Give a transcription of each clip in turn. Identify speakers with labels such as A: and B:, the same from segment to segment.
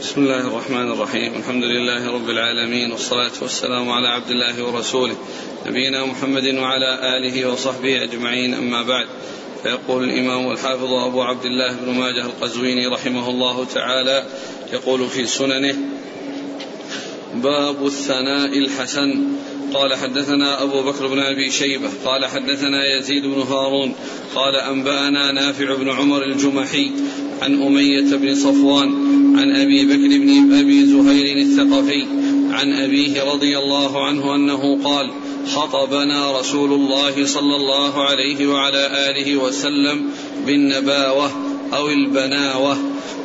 A: بسم الله الرحمن الرحيم الحمد لله رب العالمين والصلاة والسلام على عبد الله ورسوله نبينا محمد وعلى آله وصحبه أجمعين أما بعد فيقول الإمام الحافظ أبو عبد الله بن ماجه القزويني رحمه الله تعالى يقول في سننه باب الثناء الحسن قال حدثنا أبو بكر بن أبي شيبة قال حدثنا يزيد بن هارون قال أنبأنا نافع بن عمر الجمحي عن أمية بن صفوان عن أبي بكر بن أبي زهير الثقفي عن أبيه رضي الله عنه أنه قال خطبنا رسول الله صلى الله عليه وعلى آله وسلم بالنباوة أو البناوة.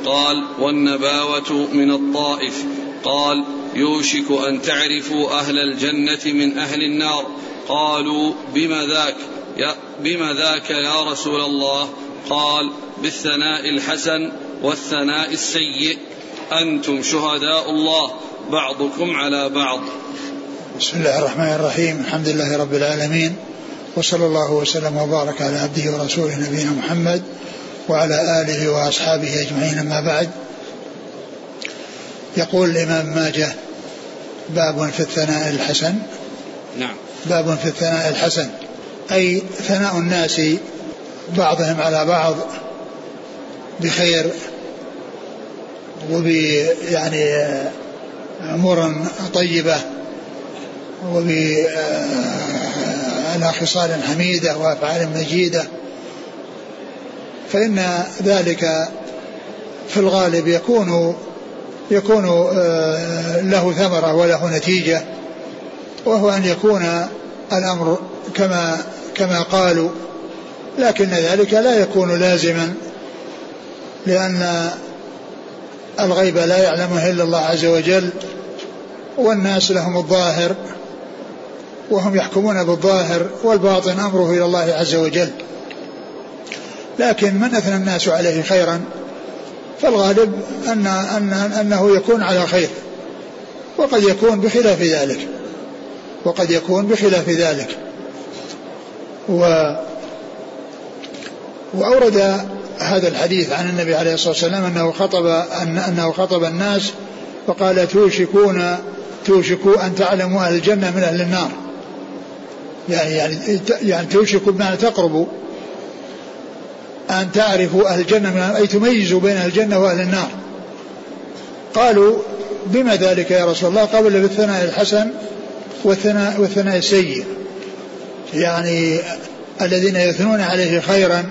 A: قال والنباوة من الطائف. قال يوشك أن تعرفوا أهل الجنة من أهل النار. قالوا بم ذاك؟ يا بم ذاك يا رسول الله؟ قال بالثناء الحسن والثناء السيء. أنتم شهداء الله بعضكم على بعض.
B: بسم الله الرحمن الرحيم. الحمد لله رب العالمين. وصلى الله وسلم وبارك على عبده ورسوله نبينا محمد وعلى آله وأصحابه أجمعين أما بعد. يقول الإمام ماجه باب في الثناء الحسن.
A: نعم.
B: باب في الثناء الحسن. أي ثناء الناس بعضهم على بعض بخير وب يعني أمور طيبة وب على خصال حميدة وأفعال مجيدة. فإن ذلك في الغالب يكون يكون له ثمرة وله نتيجة وهو أن يكون الأمر كما كما قالوا. لكن ذلك لا يكون لازما لأن الغيب لا يعلمه إلا الله عز وجل والناس لهم الظاهر وهم يحكمون بالظاهر والباطن أمره إلى الله عز وجل. لكن من أثنى الناس عليه خيرا؟ فالغالب أن, أن أنه يكون على خير وقد يكون بخلاف ذلك وقد يكون بخلاف ذلك. و وأورد هذا الحديث عن النبي عليه الصلاة والسلام أنه خطب أن أنه خطب الناس فقال توشكون توشكوا أن تعلموا أهل الجنة من أهل النار. يعني يعني يعني توشكوا بمعنى تقربوا. أن تعرفوا أهل الجنة من أي تميزوا بين أهل الجنة وأهل النار. قالوا بما ذلك يا رسول الله قبل بالثناء الحسن والثناء والثناء السيء. يعني الذين يثنون عليه خيرا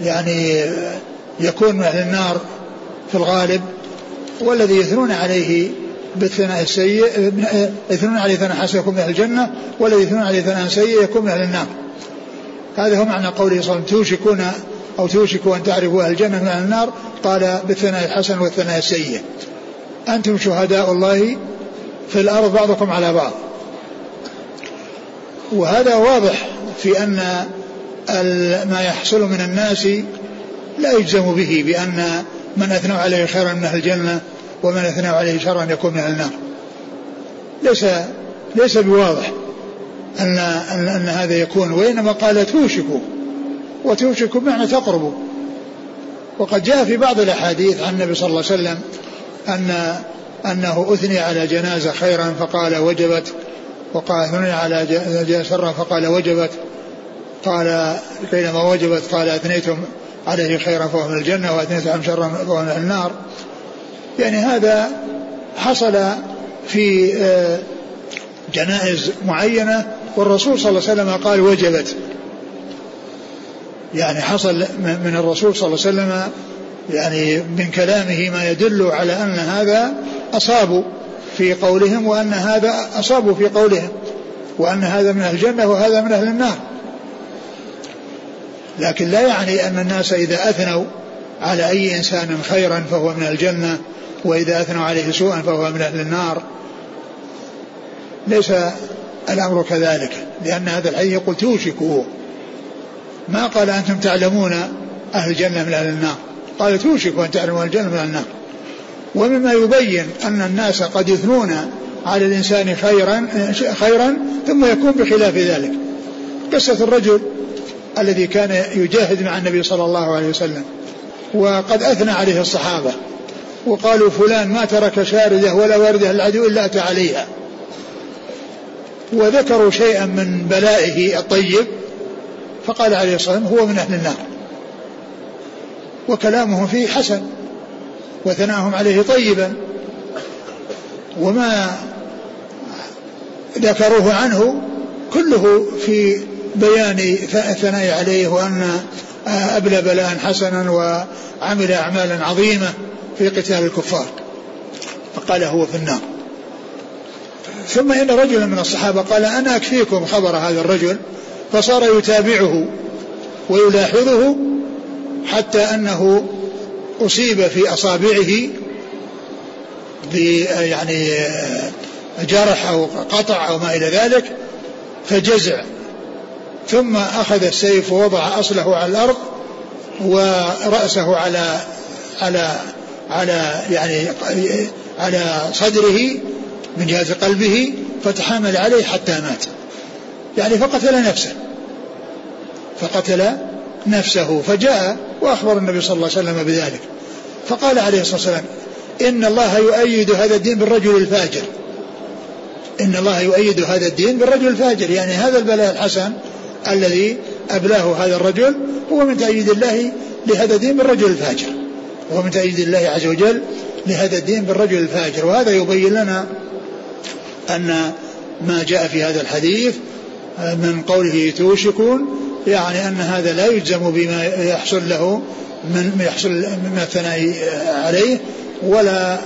B: يعني يكون من أهل النار في الغالب والذي يثنون عليه بالثناء السيء يثنون عليه ثناء حسن يكون من أهل الجنة والذي يثنون عليه ثناء سيء يكون من أهل النار. هذا هو معنى قوله صلى الله عليه وسلم توشكون أو توشكوا أن تعرفوا الجنة من النار؟ قال بالثناء الحسن والثناء السيء أنتم شهداء الله في الأرض بعضكم على بعض. وهذا واضح في أن ما يحصل من الناس لا يجزم به بأن من أثنوا عليه خيرا من أهل الجنة ومن أثنوا عليه شرا يكون من أهل النار. ليس ليس بواضح أن, أن, أن هذا يكون وإنما قال توشكوا. وتوشكوا بمعنى تقربوا وقد جاء في بعض الأحاديث عن النبي صلى الله عليه وسلم أن أنه أثني على جنازة خيرا فقال وجبت وقال أثني على جنازة شرا فقال وجبت قال بينما وجبت قال أثنيتم عليه خيرا فهو من الجنة وأثنيتم شرا فهو من النار. يعني هذا حصل في جنائز معينة والرسول صلى الله عليه وسلم قال وجبت. يعني حصل من الرسول صلى الله عليه وسلم يعني من كلامه ما يدل على أن هذا أصابوا في قولهم وأن هذا أصابوا في قولهم وأن هذا من أهل الجنة وهذا من أهل النار. لكن لا يعني أن الناس إذا أثنوا على أي إنسان خيرا فهو من الجنة وإذا أثنوا عليه سوءا فهو من أهل النار. ليس الأمر كذلك لأن هذا الحديث يقول توشكوا ما قال أنتم تعلمون أهل الجنة من أهل النار. قال توشكوا أن تعلموا أهل الجنة من أهل النار. ومما يبين أن الناس قد يثنون على الإنسان خيرا خيرا ثم يكون بخلاف ذلك. قصة الرجل الذي كان يجاهد مع النبي صلى الله عليه وسلم وقد أثنى عليه الصحابة وقالوا فلان ما ترك شاردة ولا واردة العدو إلا أتى عليها. وذكروا شيئا من بلائه الطيب فقال عليه الصلاة والسلام هو من أهل النار. وكلامه فيه حسن وثناهم عليه طيبا وما ذكروه عنه كله في بيان الثناء عليه وأن أبلى بلاء حسنا وعمل أعمالا عظيمة في قتال الكفار. فقال هو في النار. ثم إن رجلا من الصحابة قال أنا أكفيكم خبر هذا الرجل فصار يتابعه ويلاحظه حتى أنه أصيب في أصابعه يعني جرح أو قطع أو ما إلى ذلك فجزع. ثم أخذ السيف ووضع أصله على الأرض ورأسه على على على يعني على صدره من جهة قلبه فتحامل عليه حتى مات. يعني فقتل نفسه. فقتل نفسه فجاء وأخبر النبي صلى الله عليه وسلم بذلك. فقال عليه الصلاة والسلام إن الله يؤيد هذا الدين بالرجل الفاجر. إن الله يؤيد هذا الدين بالرجل الفاجر. يعني هذا البلاء الحسن الذي أبلاه هذا الرجل هو من تأييد الله لهذا الدين بالرجل الفاجر. هو من تأييد الله عز وجل لهذا الدين بالرجل الفاجر. وهذا يبين لنا أن ما جاء في هذا الحديث من قوله توشكون يعني أن هذا لا يجزم بما يحصل له من يحصل من الثناء عليه ولا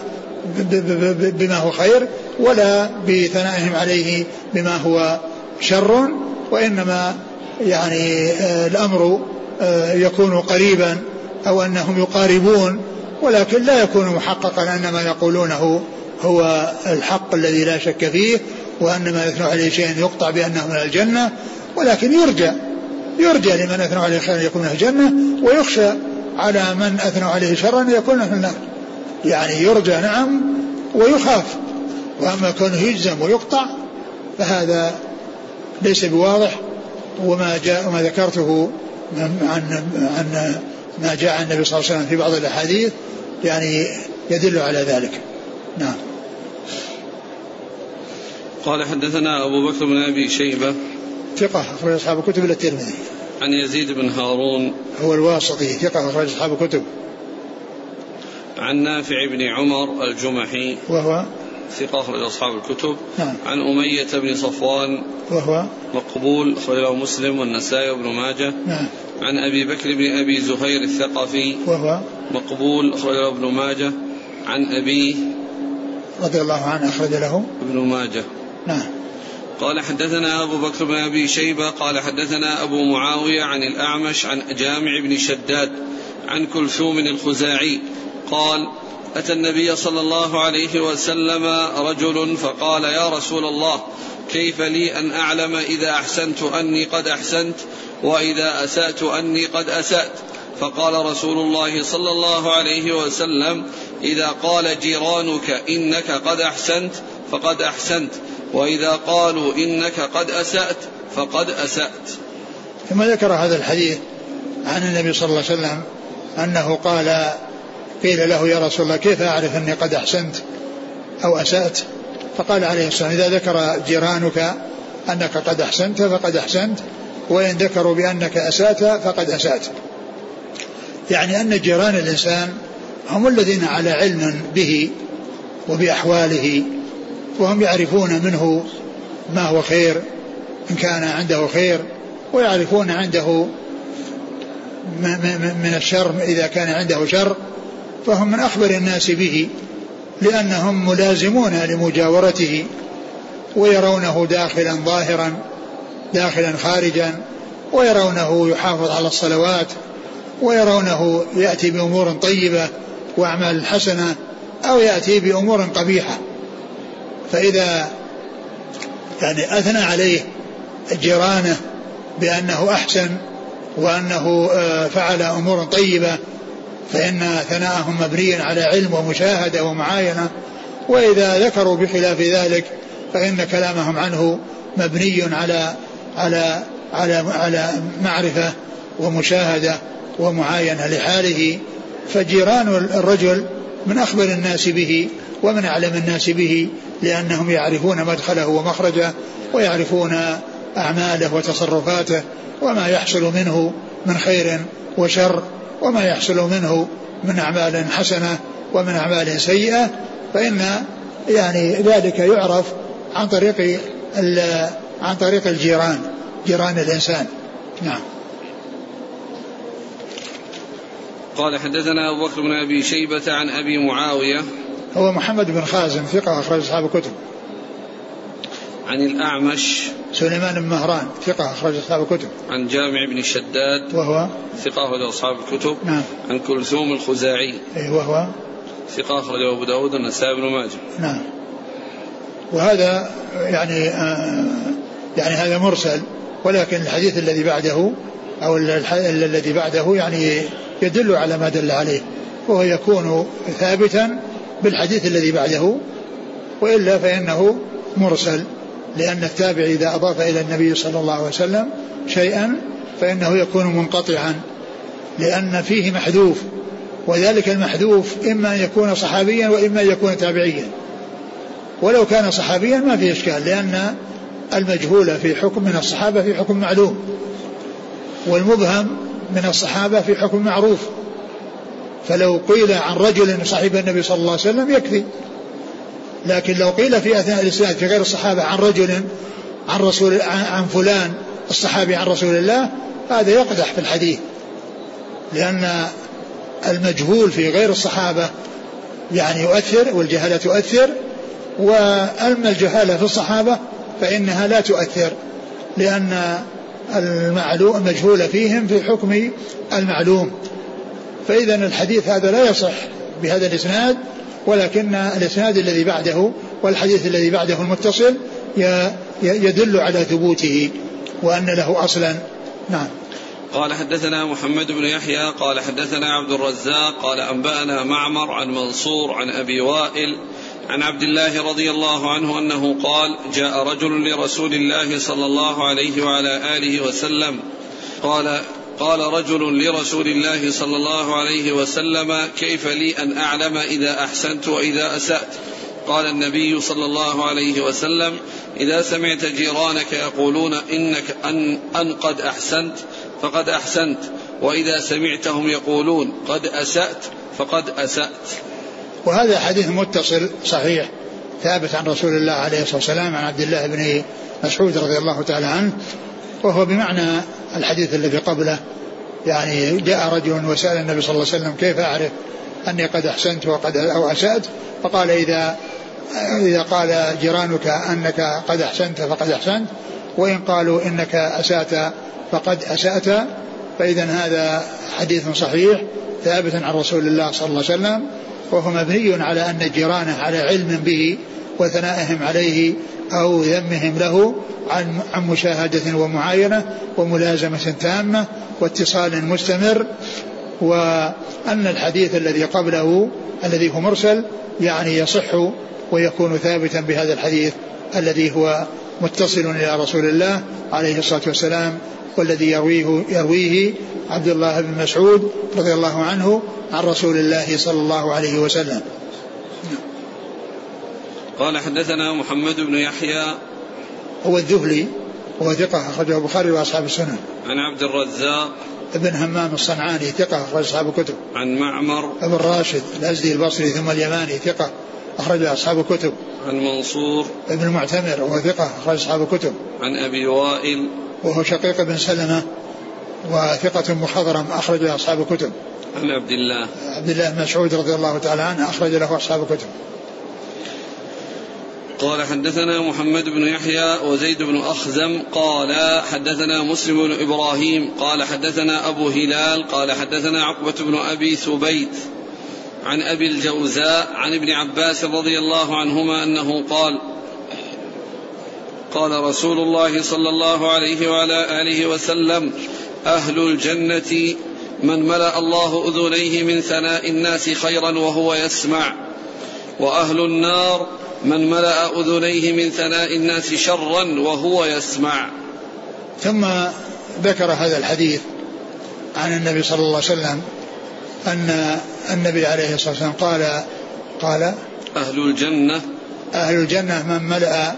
B: بما هو خير ولا بثنائهم عليه بما هو شر وإنما يعني آه، الأمر آه، يكون قريبا أو أنهم يقاربون ولكن لا يكون محققا أن ما يقولونه هو الحق الذي لا شك فيه وأن ما يثنوا عليه شيء يقطع بأنه من الجنة ولكن يرجى يرجى لمن أثنوا عليه خيرا يكون من الجنة ويخشى على من أثنوا عليه شرا يكون من النار. يعني يرجى نعم ويخاف وأما كونه يجزم ويقطع فهذا ليس بواضح وما جاء وما ذكرته عن عن ما جاء عن النبي صلى الله عليه وسلم في بعض الأحاديث يعني يدل على ذلك. نعم.
A: قال حدثنا أبو بكر بن أبي شيبة
B: ثقة أخرج أصحاب الكتب إلى الترمذي.
A: عن يزيد بن هارون
B: هو الواسطي ثقة أخرج أصحاب الكتب.
A: عن نافع بن عمر الجمحي
B: وهو؟
A: ثقة أخرج أصحاب الكتب.
B: نعم.
A: عن أمية بن صفوان
B: وهو؟
A: مقبول أخرجه مسلم والنسائي وابن ماجه.
B: نعم.
A: عن أبي بكر بن أبي زهير الثقفي
B: وهو؟
A: مقبول أخرجه ابن ماجه. عن أبيه
B: رضي الله عنه أخرج له.
A: ابن ماجه.
B: نعم.
A: قال حدثنا أبو بكر بن أبي شيبة قال حدثنا أبو معاوية عن الأعمش عن جامع بن شداد عن كلثوم الخزاعي قال أتى النبي صلى الله عليه وسلم رجل فقال يا رسول الله كيف لي أن أعلم إذا أحسنت أني قد أحسنت وإذا أسأت أني قد أسأت؟ فقال رسول الله صلى الله عليه وسلم إذا قال جيرانك إنك قد أحسنت فقد أحسنت. وإذا قالوا إنك قد أسأت فقد أسأت.
B: ثم ذكر هذا الحديث عن النبي صلى الله عليه وسلم أنه قال قيل له يا رسول الله كيف أعرف أني قد أحسنت أو أسأت؟ فقال عليه الصلاة والسلام إذا ذكر جيرانك أنك قد أحسنت فقد أحسنت وإن ذكروا بأنك أسأت فقد أسأت. يعني أن جيران الإنسان هم الذين على علم به وبأحواله وهم يعرفون منه ما هو خير إن كان عنده خير ويعرفون عنده من الشر إذا كان عنده شر فهم من أخبر الناس به لأنهم ملازمون لمجاورته ويرونه داخلا ظاهرا داخلا خارجا ويرونه يحافظ على الصلوات ويرونه يأتي بأمور طيبة وأعمال حسنة أو يأتي بأمور قبيحة. فإذا يعني أثنى عليه جيرانه بأنه أحسن وأنه آه، فعل أمور طيبة فإن ثناءهم مبني على علم ومشاهدة ومعاينة وإذا ذكروا بخلاف ذلك فإن كلامهم عنه مبني على على على على معرفة ومشاهدة ومعاينة لحاله. فجيران الرجل من أخبر الناس به ومن أعلم الناس به لأنهم يعرفون مدخله ومخرجه ويعرفون أعماله وتصرفاته وما يحصل منه من خير وشر وما يحصل منه من أعمال حسنة ومن أعمال سيئة فإن يعني ذلك يعرف عن طريق عن طريق الجيران جيران الإنسان. نعم.
A: قال حدثنا أبو بكر بن أبي شيبة عن أبي معاوية
B: هو محمد بن خازم ثقة أخرج أصحاب الكتب.
A: عن الأعمش.
B: سليمان بن مهران ثقة أخرج أصحاب الكتب.
A: عن جامع بن شداد.
B: وهو؟
A: ثقة أخرج أصحاب الكتب.
B: نعم.
A: عن كلثوم الخزاعي.
B: أي وهو؟
A: ثقة أخرجه أبو داود والنسائي بن ماجه.
B: نعم. وهذا يعني آه يعني هذا مرسل ولكن الحديث الذي بعده أو الذي بعده يعني يدل على ما دل عليه وهو يكون ثابتا بالحديث الذي بعده وإلا فإنه مرسل لأن التابع إذا أضاف إلى النبي صلى الله عليه وسلم شيئا فإنه يكون منقطعا لأن فيه محذوف وذلك المحذوف إما أن يكون صحابيا وإما أن يكون تابعيا. ولو كان صحابيا ما في إشكال لأن المجهول في حكم من الصحابة في حكم معلوم والمبهم من الصحابة في حكم معروف. فلو قيل عن رجل صاحب النبي صلى الله عليه وسلم يكفي. لكن لو قيل في أثناء الاسناد في غير الصحابة عن رجل عن رسول عن فلان الصحابي عن رسول الله هذا يقدح في الحديث. لأن المجهول في غير الصحابة يعني يؤثر والجهالة تؤثر وأما الجهالة في الصحابة فإنها لا تؤثر لأن المعلوم المجهول فيهم في حكم المعلوم. فإذا الحديث هذا لا يصح بهذا الإسناد ولكن الإسناد الذي بعده والحديث الذي بعده المتصل يدل على ثبوته وأن له أصلا. نعم.
A: قال حدثنا محمد بن يحيى قال حدثنا عبد الرزاق قال أنبأنا معمر عن منصور عن أبي وائل عن عبد الله رضي الله عنه أنه قال جاء رجل لرسول الله صلى الله عليه وعلى آله وسلم قال قال رجل لرسول الله صلى الله عليه وسلم كيف لي أن أعلم إذا أحسنت وإذا أسأت؟ قال النبي صلى الله عليه وسلم إذا سمعت جيرانك يقولون إنك أن, أن قد أحسنت فقد أحسنت وإذا سمعتهم يقولون قد أسأت فقد أسأت.
B: وهذا حديث متصل صحيح ثابت عن رسول الله عليه الصلاة والسلام عن عبد الله بن مسعود رضي الله تعالى عنه وهو بمعنى الحديث الذي قبله. يعني جاء رجل وسأل النبي صلى الله عليه وسلم كيف أعرف أني قد أحسنت وقد أو أسأت؟ فقال إذا إذا قال جيرانك أنك قد أحسنت فقد أحسنت وإن قالوا إنك أسأت فقد أسأت. فإذا هذا حديث صحيح ثابت عن رسول الله صلى الله عليه وسلم وهو مبني على أن جيرانه على علم به وثنائهم عليه أو ذمهم له عن عن مشاهدة ومعاينة وملازمة تامة واتصال مستمر وأن الحديث الذي قبله الذي هو مرسل يعني يصح ويكون ثابتا بهذا الحديث الذي هو متصل إلى رسول الله عليه الصلاة والسلام والذي يرويه يرويه عبد الله بن مسعود رضي الله عنه عن رسول الله صلى الله عليه وسلم.
A: قال حدثنا محمد بن يحيى
B: هو الذهلي وهو ثقة أخرجه البخاري وأصحاب السنن.
A: عن عبد الرزاق
B: ابن همام الصنعاني ثقة أخرج أصحاب الكتب.
A: عن معمر
B: ابن راشد الأزدي البصري ثم اليماني ثقة أخرج أصحاب الكتب.
A: عن منصور
B: ابن المعتمر وهو ثقة أخرج أصحاب الكتب.
A: عن أبي وائل
B: وهو شقيق بن سلمة وثقة مخضرم أخرج أصحاب الكتب.
A: عن عبد الله
B: عبد الله بن مسعود رضي الله تعالى عنه أخرج له أصحاب الكتب.
A: قال حدثنا محمد بن يحيى وزيد بن أخزم قال حدثنا مسلم بن إبراهيم قال حدثنا أبو هلال قال حدثنا عقبة بن أبي ثبيت عن أبي الجوزاء عن ابن عباس رضي الله عنهما أنه قال قال رسول الله صلى الله عليه وعلى آله وسلم أهل الجنة من ملأ الله أذنيه من ثناء الناس خيرا وهو يسمع وأهل النار من ملأ أذنيه من ثناء الناس شرا وهو يسمع.
B: ثم ذكر هذا الحديث عن النبي صلى الله عليه وسلم أن النبي عليه الصلاة والسلام قال قال
A: أهل الجنة.
B: أهل الجنة من ملأ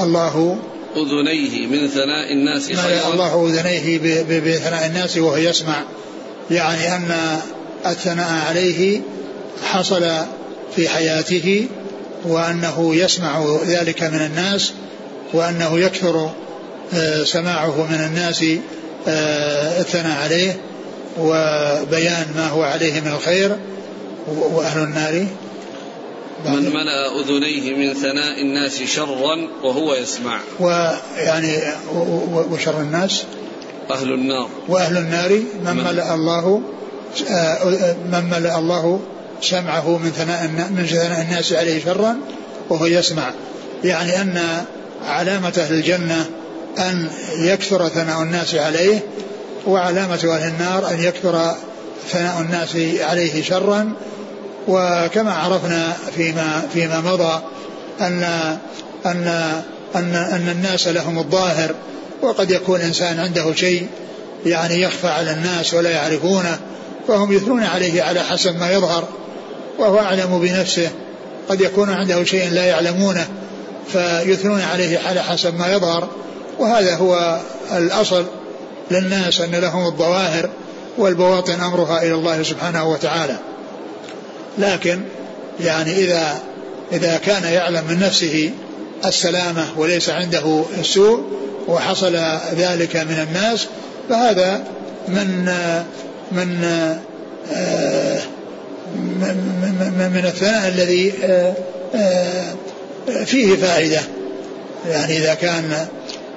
B: الله
A: أذنيه من ثناء الناس
B: ملأ الله أذنيه بثناء الناس وهو يسمع. يعني أن الثناء عليه حصل في حياته وأنه يسمع ذلك من الناس وأنه يكثر آه، سماعه من الناس آه، الثناء عليه وبيان ما هو عليه من الخير وأهل النار.
A: من ملأ أذنيه من ثناء الناس شرا وهو يسمع.
B: ويعني وشر الناس.
A: أهل النار.
B: وأهل النار من
A: من-
B: ملأ الله آه، من ملأ الله سمعه من ثناء من ثناء الناس عليه شرا وهو يسمع. يعني أن علامة أهل الجنة أن يكثر ثناء الناس عليه وعلامة أهل النار أن يكثر ثناء الناس عليه شرا. وكما عرفنا فيما فيما مضى أن أن أن أن الناس لهم الظاهر وقد يكون إنسان عنده شيء يعني يخفى على الناس ولا يعرفونه فهم يثنون عليه على حسب ما يظهر. وهو أعلم بنفسه. قد يكون عنده شيء لا يعلمونه فيثنون عليه على حسب ما يظهر. وهذا هو الأصل للناس أن لهم الظواهر والبواطن أمرها إلى الله سبحانه وتعالى. لكن يعني إذا إذا كان يعلم من نفسه السلامة وليس عنده السوء وحصل ذلك من الناس فهذا من من آه، من, الثناء الذي آه، آه، فيه فائدة. يعني إذا كان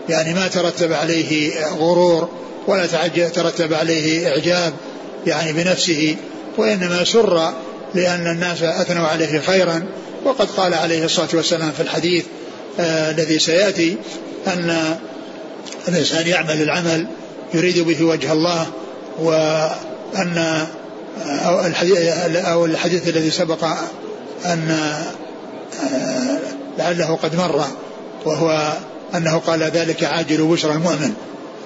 B: يعني ما ترتب عليه غرور ولا ترتب عليه إعجاب يعني بنفسه وإنما سر لأن الناس أثنوا عليه خيرا. وقد قال عليه الصلاة والسلام في الحديث آه الذي سيأتي أن الإنسان يعمل العمل يريد به وجه الله وأن أو الحديث, أو الحديث الذي سبق أن آه، لعله قد مر وهو أنه قال ذلك عاجل بشرى المؤمن.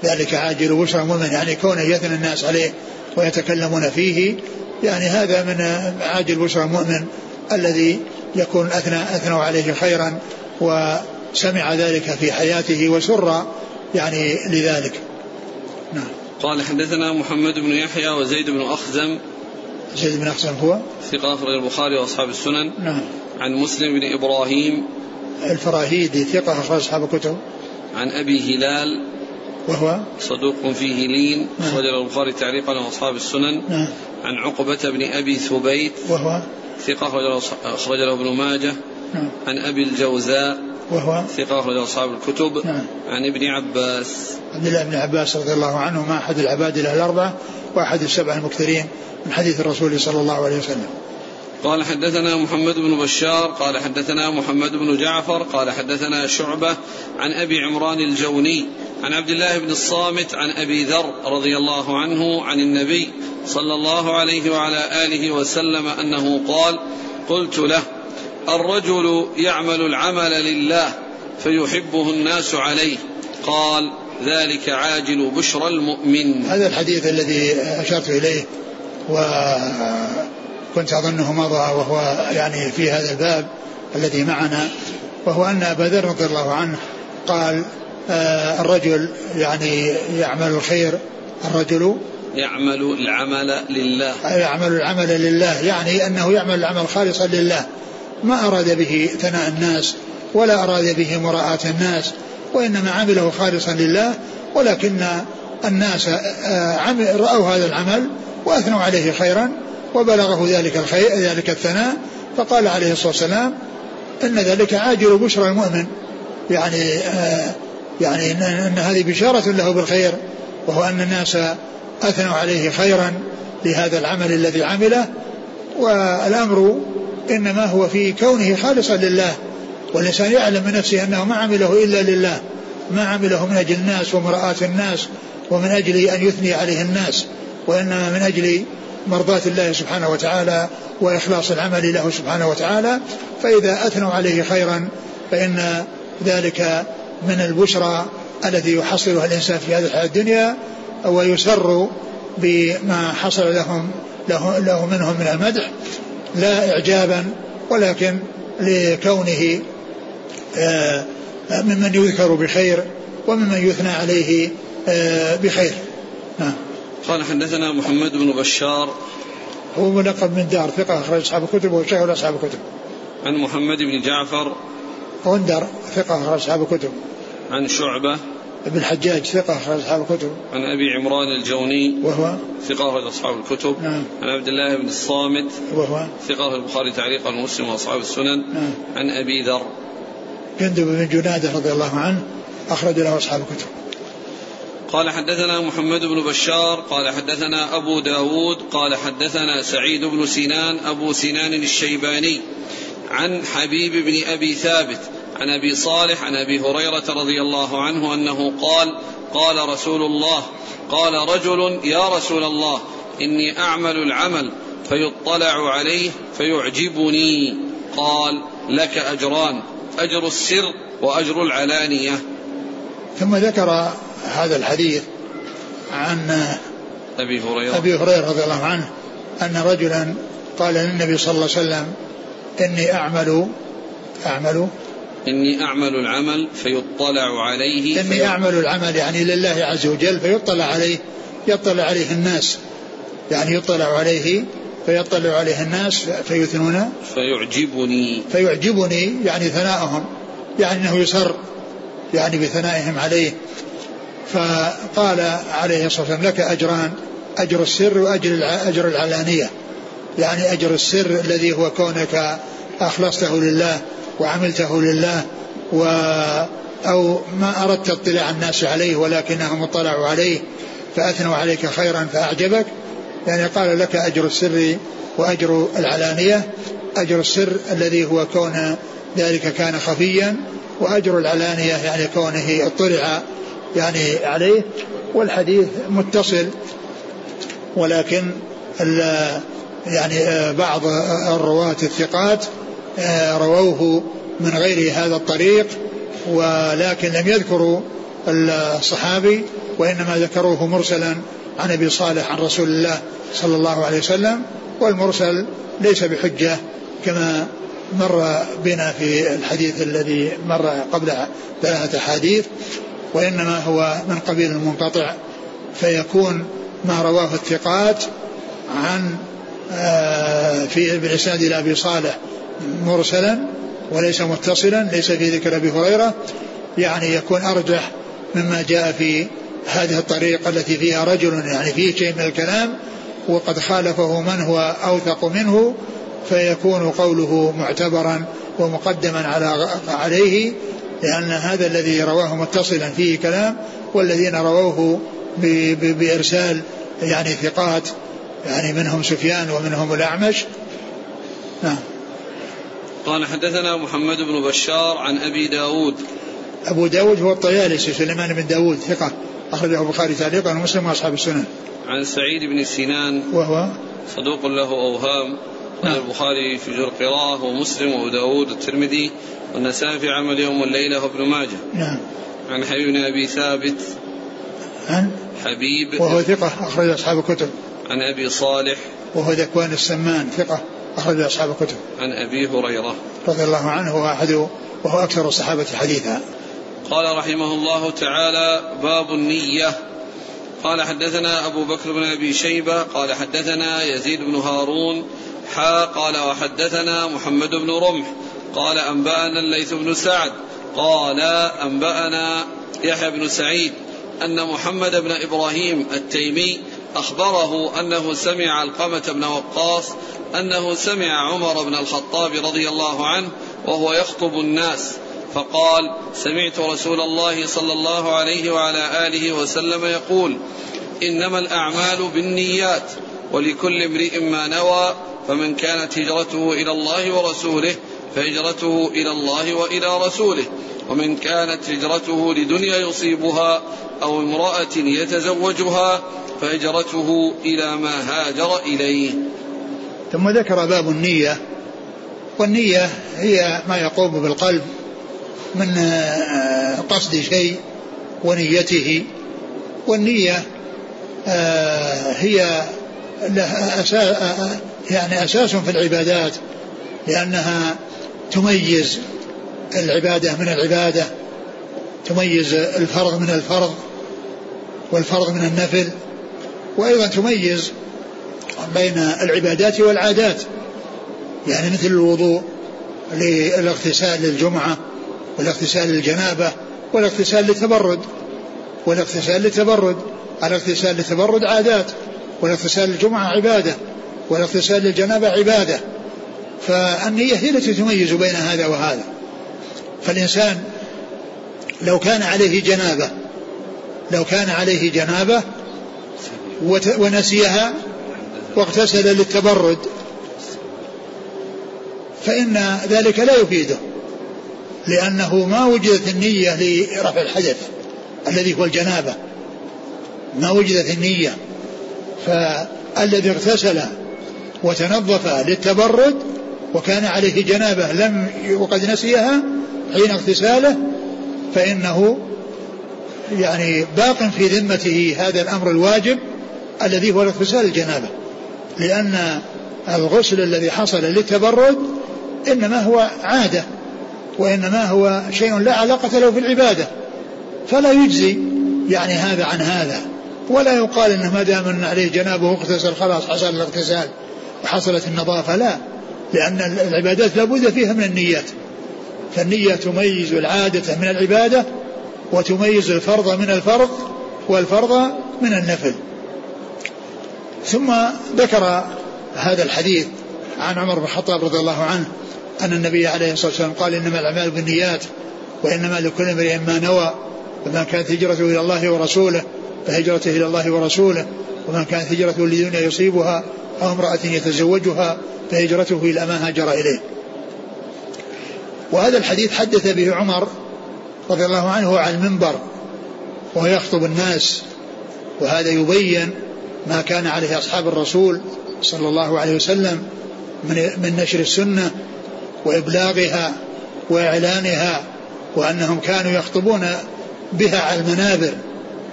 B: ذلك عاجل بشرى المؤمن يعني كونه يثنى الناس عليه ويتكلمون فيه يعني هذا من عاجل بشرى المؤمن الذي يكون أثنى أثنوا عليه خيرا وسمع ذلك في حياته وسر يعني لذلك. نعم.
A: قال حدثنا محمد بن يحيى وزيد بن أخزم
B: زيد بن أخزم هو؟
A: ثقة أخرج البخاري وأصحاب السنن.
B: نعم.
A: عن مسلم بن إبراهيم.
B: الفراهيدي ثقة أخرج أصحاب الكتب
A: عن أبي هلال.
B: وهو؟
A: صدوق فيه لين أخرج له البخاري تعليقا وأصحاب السنن.
B: نعم.
A: عن عقبة بن أبي ثبيت.
B: وهو؟
A: ثقة أخرج له- أخرج له ابن ماجه.
B: نعم.
A: عن أبي الجوزاء.
B: وهو
A: ثقة أخرج أصحاب الكتب.
B: نعم.
A: عن ابن عباس.
B: عبد الله بن عباس رضي الله عنهما أحد العبادلة الأربعة وأحد السبع المكثرين من حديث الرسول صلى الله عليه وسلم.
A: قال حدثنا محمد بن بشار قال حدثنا محمد بن جعفر قال حدثنا شعبة عن أبي عمران الجوني عن عبد الله بن الصامت عن أبي ذر رضي الله عنه عن النبي صلى الله عليه وعلى آله وسلم أنه قال قلت له الرجل يعمل العمل لله فيحبه الناس عليه. قال ذلك عاجل بشرى المؤمن.
B: هذا الحديث الذي أشرت إليه وكنت أظنه مضى وهو يعني في هذا الباب الذي معنا وهو أن أبا ذر رضي الله عنه قال آه، الرجل يعني يعمل الخير الرجل
A: يعمل العمل لله.
B: يعمل العمل لله يعني أنه يعمل العمل خالصا لله. ما أراد به ثناء الناس ولا أراد به مراءة الناس وإنما عمله خالصا لله ولكن الناس آه، رأوا هذا العمل وأثنوا عليه خيرا وبلغه ذلك الخير ذلك الثناء فقال عليه الصلاة والسلام إن ذلك عاجل بشرى المؤمن. يعني آه، يعني إن, إن هذه بشارة له بالخير وهو أن الناس أثنوا عليه خيرا لهذا العمل الذي عمله والأمر إنما هو في كونه خالصا لله والإنسان يعلم من نفسه أنه ما عمله إلا لله ما عمله من أجل الناس ومرآة الناس ومن أجل أن يثني عليه الناس وإنما من أجل مرضاة الله سبحانه وتعالى وإخلاص العمل له سبحانه وتعالى. فإذا أثنوا عليه خيرا فإن ذلك من البشرى التي يحصلها الإنسان في هذه الحياة الدنيا ويسر بما حصل لهم له, له منهم من المدح. لا إعجابا ولكن لكونه آه، ممن يذكر بخير وممن يثنى عليه آه، بخير. نعم
A: قال حدثنا محمد بن بشار.
B: هو ملقب من دار ثقة أخرج أصحاب الكتب وشيخ أصحاب الكتب.
A: عن محمد بن جعفر.
B: غندر ثقة أخرج أصحاب الكتب.
A: عن شعبة.
B: ابن الحجاج ثقة أخرج أصحاب الكتب.
A: عن أبي عمران الجوني
B: وهو؟
A: ثقة أخرج أصحاب الكتب.
B: نعم.
A: عن عبد الله بن الصامت
B: وهو؟
A: ثقة أخرج البخاري تعليقا ومسلم وأصحاب السنن.
B: نعم.
A: عن أبي ذر.
B: جندب بن جنادة رضي الله عنه أخرج له أصحاب الكتب.
A: قال حدثنا محمد بن بشار قال حدثنا أبو داود قال حدثنا سعيد بن سنان أبو سنان الشيباني. عن حبيب بن أبي ثابت عن أبي صالح عن أبي هريرة رضي الله عنه أنه قال قال رسول الله قال رجل يا رسول الله إني أعمل العمل فيطلع عليه فيعجبني. قال لك أجران أجر السر وأجر العلانية.
B: ثم ذكر هذا الحديث عن
A: أبي هريرة.
B: أبي هريرة رضي الله عنه أن رجلا قال للنبي صلى الله عليه وسلم إني أعمل أعمل
A: إني أعمل العمل فيطلع عليه
B: إني في... أعمل العمل يعني لله عز وجل فيطلع عليه يطلع عليه الناس. يعني يطلع عليه فيطلع عليه الناس فيثنون
A: فيعجبني.
B: فيعجبني يعني ثناءهم يعني إنه يسر يعني بثنائهم عليه. فقال عليه الصلاة والسلام لك أجران أجر السر وأجر أجر العلانية. يعني أجر السر الذي هو كونك أخلصته لله وعملته لله و أو ما أردت اطلاع الناس عليه ولكنهم اطلعوا عليه فأثنوا عليك خيرا فأعجبك يعني قال لك أجر السر وأجر العلانية أجر السر الذي هو كون ذلك كان خفيا وأجر العلانية يعني كونه اطلع يعني عليه والحديث متصل ولكن يعني بعض الرواة الثقات رووه من غير هذا الطريق ولكن لم يذكروا الصحابي وإنما ذكروه مرسلا عن أبي صالح عن رسول الله صلى الله عليه وسلم والمرسل ليس بحجة كما مر بنا في الحديث الذي مر قبل ثلاثة أحاديث وإنما هو من قبيل المنقطع فيكون ما رواه الثقات عن آه، في بالإسناد إلى أبي صالح مرسلا وليس متصلا ليس في ذكر أبي هريرة يعني يكون أرجح مما جاء في هذه الطريقة التي فيها رجل يعني فيه شيء من الكلام وقد خالفه من هو أوثق منه فيكون قوله معتبرا ومقدما على عليه لأن هذا الذي رواه متصلا فيه كلام والذين رووه بإرسال يعني ثقات يعني منهم سفيان ومنهم الأعمش. نعم.
A: قال حدثنا محمد بن بشار عن أبي داود.
B: أبو داود هو الطيالسي سليمان بن داود ثقة أخرجه البخاري تعليقا ومسلم وأصحاب السنن.
A: عن سعيد بن سنان
B: وهو؟
A: صدوق له أوهام. نعم. البخاري في جر القراءة ومسلم وأبو داود والترمذي والنسائي في عمل يوم والليلة وابن ماجه.
B: نعم.
A: عن حبيب بن أبي ثابت.
B: عن؟
A: حبيب.
B: وهو ثقة أخرج أصحاب الكتب.
A: عن أبي صالح.
B: وهو ذكوان السمان ثقة. أخرج أصحاب الكتب.
A: عن أبي هريرة.
B: رضي الله عنه وهو أحد وهو أكثر الصحابة حديثا.
A: قال رحمه الله تعالى باب النية. قال حدثنا أبو بكر بن أبي شيبة. قال حدثنا يزيد بن هارون. حا قال وحدثنا محمد بن رمح. قال أنبأنا الليث بن سعد. قال أنبأنا يحيى بن سعيد أن محمد بن إبراهيم التيمي أخبره أنه سمع علقمة بن وقاص أنه سمع عمر بن الخطاب رضي الله عنه وهو يخطب الناس فقال سمعت رسول الله صلى الله عليه وعلى آله وسلم يقول إنما الأعمال بالنيات ولكل امرئ ما نوى فمن كانت هجرته إلى الله ورسوله فهجرته إلى الله وإلى رسوله. ومن كانت هجرته لدنيا يصيبها أو امرأة يتزوجها فهجرته إلى ما هاجر إليه.
B: ثم ذكر باب النية. والنية هي ما يقوم بالقلب من آه، قصد شيء ونيته. والنية آه، هي أساس يعني أساس في العبادات لأنها تميز العبادة من العبادة تميز الفرض من الفرض والفرض من النفل وأيضا تميز بين العبادات والعادات يعني مثل الوضوء للاغتسال للجمعة والاغتسال للجنابة والاغتسال للتبرد والاغتسال للتبرد الاغتسال للتبرد عادات والاغتسال للجمعة عبادة والاغتسال للجنابة عبادة. فالنية هي التي تميز بين هذا وهذا. فالإنسان لو كان عليه جنابة لو كان عليه جنابة ونسيها واغتسل للتبرد فإن ذلك لا يفيده لأنه ما وجدت النية لرفع الحدث الذي هو الجنابة ما وجدت النية فالذي اغتسل وتنظف للتبرد وكان عليه جنابة لم وقد نسيها حين اغتساله فإنه يعني باق في ذمته هذا الأمر الواجب الذي هو اغتسال الجنابة. لأن الغسل الذي حصل للتبرد إنما هو عادة وإنما هو شيء لا علاقة له في العبادة فلا يجزي يعني هذا عن هذا. ولا يقال إنه ما دام إن عليه جنابه اغتسل خلاص حصل الاغتسال وحصلت النظافة لا. لأن العبادات لابد فيها من النيات. فالنية تميز العادة من العبادة وتميز الفرض من الفرض والفرض من النفل. ثم ذكر هذا الحديث عن عمر بن الخطاب رضي الله عنه أن النبي عليه الصلاة والسلام قال إنما الأعمال بالنيات وإنما لكل امرئ ما نوى فمن كانت هجرته إلى الله ورسوله فهجرته إلى الله ورسوله ومن كانت هجرته لدنيا يصيبها أو امرأة يتزوجها فهجرته إلى ما هاجر إليه. وهذا الحديث حدث به عمر رضي الله عنه على المنبر وهو يخطب الناس وهذا يبين ما كان عليه أصحاب الرسول صلى الله عليه وسلم من من نشر السنة وإبلاغها وإعلانها وأنهم كانوا يخطبون بها على المنابر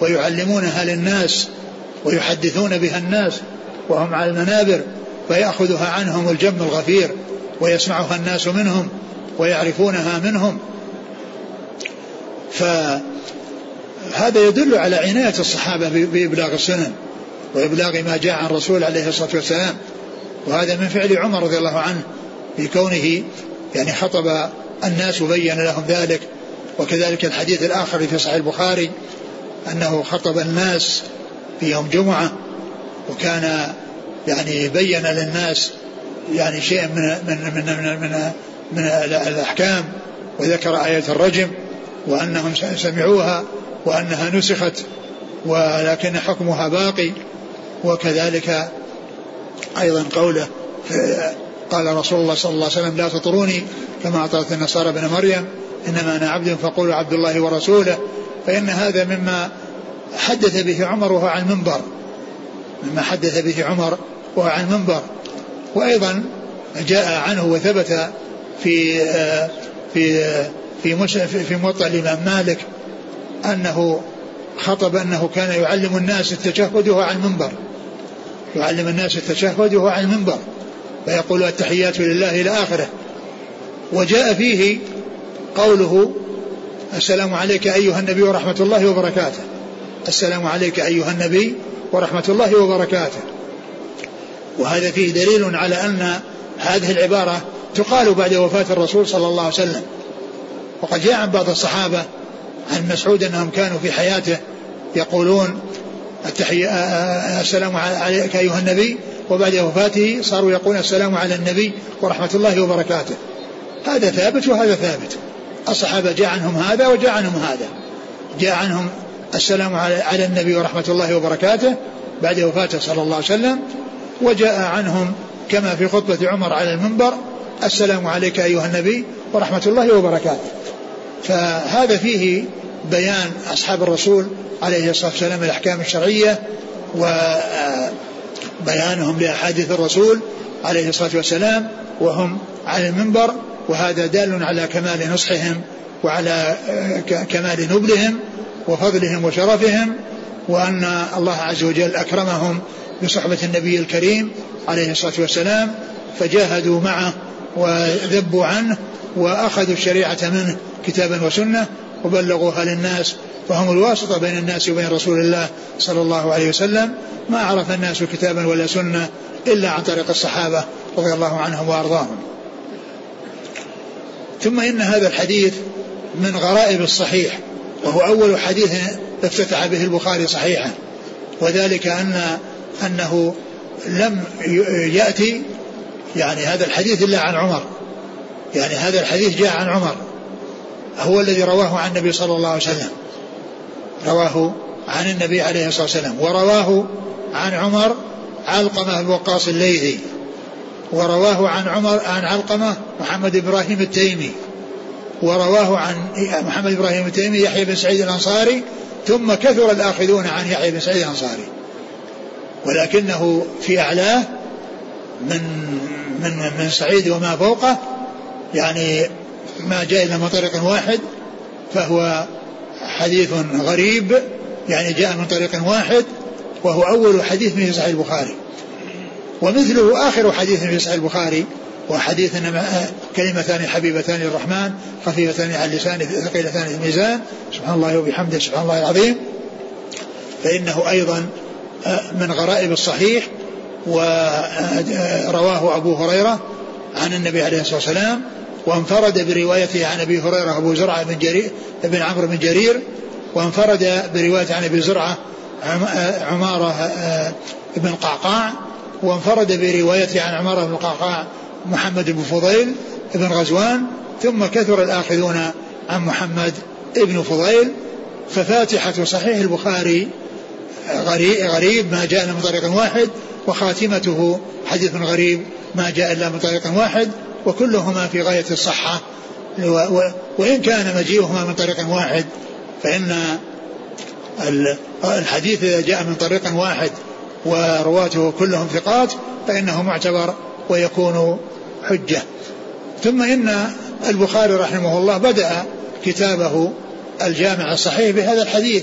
B: ويعلمونها للناس ويحدثون بها الناس وهم على المنابر فيأخذها عنهم الجم الغفير ويسمعها الناس منهم ويعرفونها منهم. فهذا يدل على عناية الصحابة بإبلاغ السنن وإبلاغ ما جاء عن الرسول عليه الصلاة والسلام. وهذا من فعل عمر رضي الله عنه في كونه يعني خطب الناس وبين لهم ذلك. وكذلك الحديث الآخر في صحيح البخاري أنه خطب الناس في يوم جمعة وكان يعني بين للناس يعني شيئا من من من من, من, من الأحكام وذكر آية الرجم وأنهم سمعوها وأنها نسخت ولكن حكمها باقي وكذلك أيضا قوله قال رسول الله صلى الله عليه وسلم لا تطروني كما أطرت النصارى ابن مريم إنما أنا عبد فقولوا عبد الله ورسوله فإن هذا مما حدث به عمر وهو على المنبر مما حدث به عمر وهو على المنبر وأيضا جاء عنه وثبت في في في في موطأ الإمام مالك أنه خطب أنه كان يعلم الناس التشهد وهو على المنبر. يعلم الناس التشهد وهو على المنبر. فيقول التحيات لله إلى آخره. وجاء فيه قوله السلام عليك أيها النبي ورحمة الله وبركاته. السلام عليك أيها النبي ورحمة الله وبركاته. وهذا فيه دليل على أن هذه العبارة تقال بعد وفاة الرسول صلى الله عليه وسلم. وقد جاء عن بعض الصحابة عن مسعود أنهم كانوا في حياته يقولون التحية السلام عليك أيها النبي. وبعد وفاته صاروا يقولون السلام على النبي ورحمة الله وبركاته. هذا ثابت وهذا ثابت. الصحابة جاء عنهم هذا وجاء عنهم هذا. جاء عنهم السلام على النبي ورحمة الله وبركاته بعد وفاته صلى الله عليه وسلم. وجاء عنهم كما في خطبة عمر على المنبر السلام عليك أيها النبي ورحمة الله وبركاته. فهذا فيه بيان أصحاب الرسول عليه الصلاة والسلام الأحكام الشرعية وبيانهم لأحاديث الرسول عليه الصلاة والسلام وهم على المنبر وهذا دال على كمال نصحهم وعلى كمال نبلهم وفضلهم وشرفهم وأن الله عز وجل أكرمهم بصحبة النبي الكريم عليه الصلاة والسلام فجاهدوا معه وذبوا عنه وأخذوا الشريعة منه كتابا وسنة وبلغوها للناس فهم الواسطة بين الناس وبين رسول الله صلى الله عليه وسلم. ما عرف الناس كتابا ولا سنة إلا عن طريق الصحابة رضي الله عنهم وأرضاهم. ثم إن هذا الحديث من غرائب الصحيح وهو أول حديث افتتح به البخاري صحيحا. وذلك أن أنه لم يأتي يعني هذا الحديث إلا عن عمر. يعني هذا الحديث جاء عن عمر. هو الذي رواه عن النبي صلى الله عليه وسلم. رواه عن النبي عليه الصلاة والسلام. ورواه عن عمر علقمة بن وقاص الليثي. ورواه عن عمر عن علقمة محمد إبراهيم التيمي. ورواه عن محمد إبراهيم التيمي يحيى بن سعيد الأنصاري ثم كثر الآخذون عن يحيى بن سعيد الأنصاري. ولكنه في أعلاه من من من سعيد وما فوقه يعني ما جاء إلا من طريق واحد فهو حديث غريب يعني جاء من طريق واحد وهو أول حديث في صحيح البخاري. ومثله آخر حديث في صحيح البخاري وحديث إنما كلمتان حبيبتان للرحمن خفيفتان على اللسان ثقيلتان في الميزان سبحان الله وبحمده سبحان الله العظيم. فإنه أيضا من غرائب الصحيح ورواه أبو هريرة عن النبي عليه الصلاة والسلام وانفرد بروايته عن أبي هريرة أبو زرعة بن جرير بن عمرو بن جرير وانفرد بروايته عن أبي زرعة عمارة آه، بن قعقاع وانفرد بروايته عن عمارة بن قعقاع محمد بن فضيل بن غزوان ثم كثر الآخذون عن محمد بن فضيل ففاتحة صحيح البخاري غريب ما جاء من طريق واحد وخاتمته حديث غريب ما جاء إلا من طريق واحد وكلهما في غاية الصحة. وإن كان مجيئهما من طريق واحد فإن الحديث جاء من طريق واحد ورواته كلهم ثقات فإنه معتبر ويكون حجة. ثم إن البخاري رحمه الله بدأ كتابه الجامع الصحيح بهذا الحديث.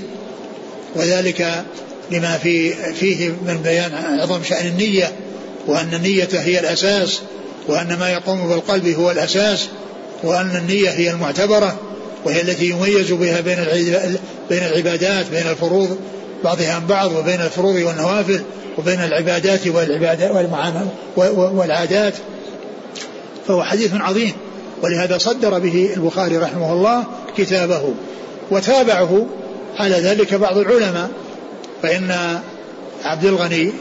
B: وذلك لما في فيه من بيان عظم شأن النية وأن النية هي الأساس وأن ما يقوم بالقلب هو الأساس وأن النية هي المعتبرة وهي التي يميز بها بين بين العبادات بين الفروض بعضها عن بعض وبين الفروض والنوافل وبين العبادات والعبادات والعادات. فهو حديث عظيم ولهذا صدر به البخاري رحمه الله كتابه وتابعه على ذلك بعض العلماء. فإن عبد الغني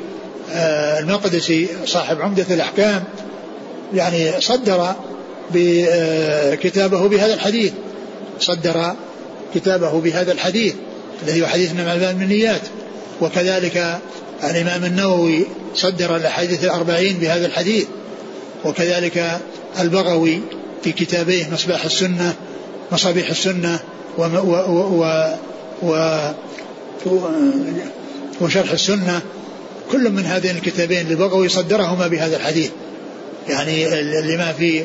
B: آه، المقدسي صاحب عمدة الأحكام يعني صدر كتابه بهذا الحديث. صدر كتابه بهذا الحديث الذي هو حديث من النيات وكذلك الإمام النووي صدر الأحاديث الأربعين بهذا الحديث. وكذلك البغوي في كتابيه مصباح السنة مصابيح السنة و, و, و, و وشرح السنة كل من هذين الكتابين للبغوي صدرهما بهذا الحديث يعني لما في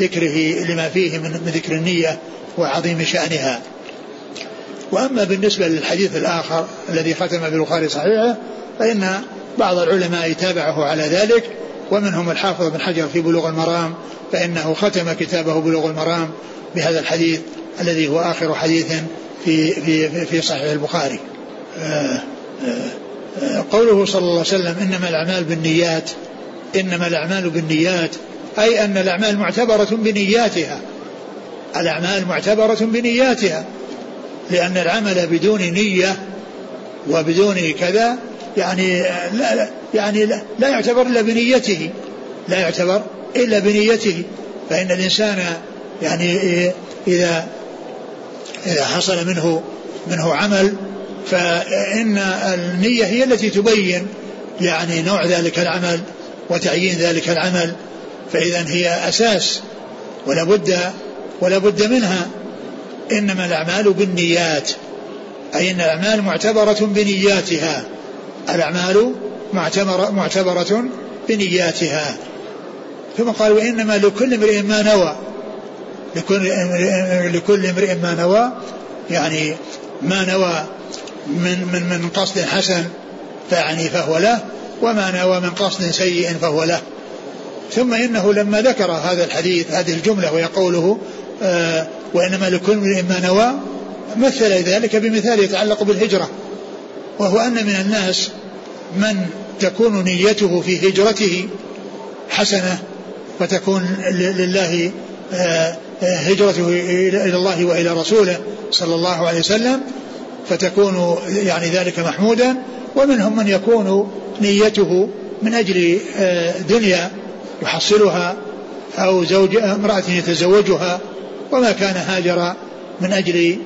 B: ذكره لما فيه من ذكر النية وعظيم شأنها وأما بالنسبة للحديث الآخر الذي ختم بالبخاري صحيحه فإن بعض العلماء تابعه على ذلك ومنهم الحافظ بن حجر في بلوغ المرام فإنه ختم كتابه بلوغ المرام بهذا الحديث الذي هو آخر حديث في في في صحيح البخاري. قوله صلى الله عليه وسلم إنما الأعمال بالنيات إنما الأعمال بالنيات أي أن الأعمال معتبرة بنياتها. الأعمال معتبرة بنياتها لأن العمل بدون نية وبدون كذا يعني لا يعني لا يعتبر إلا بنيته لا يعتبر إلا بنيته. فإن الإنسان يعني إذا إذا حصل منه منه عمل فإن النية هي التي تبين يعني نوع ذلك العمل وتعيين ذلك العمل فإذا هي أساس ولا بد ولا بد منها. إنما الأعمال بالنيات أي أن الأعمال معتبرة بنياتها. الأعمال معتبرة, معتبرة بنياتها. ثم قال وإنما لكل امرئ ما نوى. لكل امرئ ما نوى يعني ما نوى من من من قصد حسن فيعني فهو له وما نوى من قصد سيء فهو له. ثم إنه لما ذكر هذا الحديث هذه الجملة وهي قوله آه وإنما لكل من ما نوى مثل ذلك بمثال يتعلق بالهجرة وهو أن من الناس من تكون نيته في هجرته حسنة وتكون لله آه، آه، هجرته إلى الله وإلى رسوله صلى الله عليه وسلم فتكون يعني ذلك محمودا ومنهم من يكون نيته من أجل آه، دنيا يحصلها أو زوج امرأة يتزوجها وما كان هاجر من أجل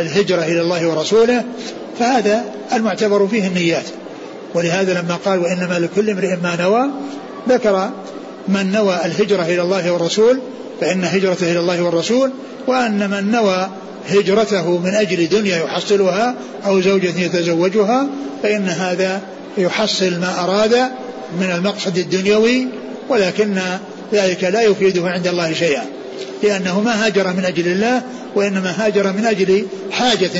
B: الهجرة إلى الله ورسوله. فهذا المعتبر فيه النيات. ولهذا لما قال وإنما لكل امرئ ما نوى ذكر من نوى الهجرة إلى الله والرسول فإن هجرته إلى الله والرسول وأن من نوى هجرته من أجل دنيا يحصلها أو زوجة يتزوجها فإن هذا يحصل ما أراد من المقصد الدنيوي ولكن ذلك لا يفيده عند الله شيئا. لأنه ما هاجر من أجل الله وإنما هاجر من أجل حاجة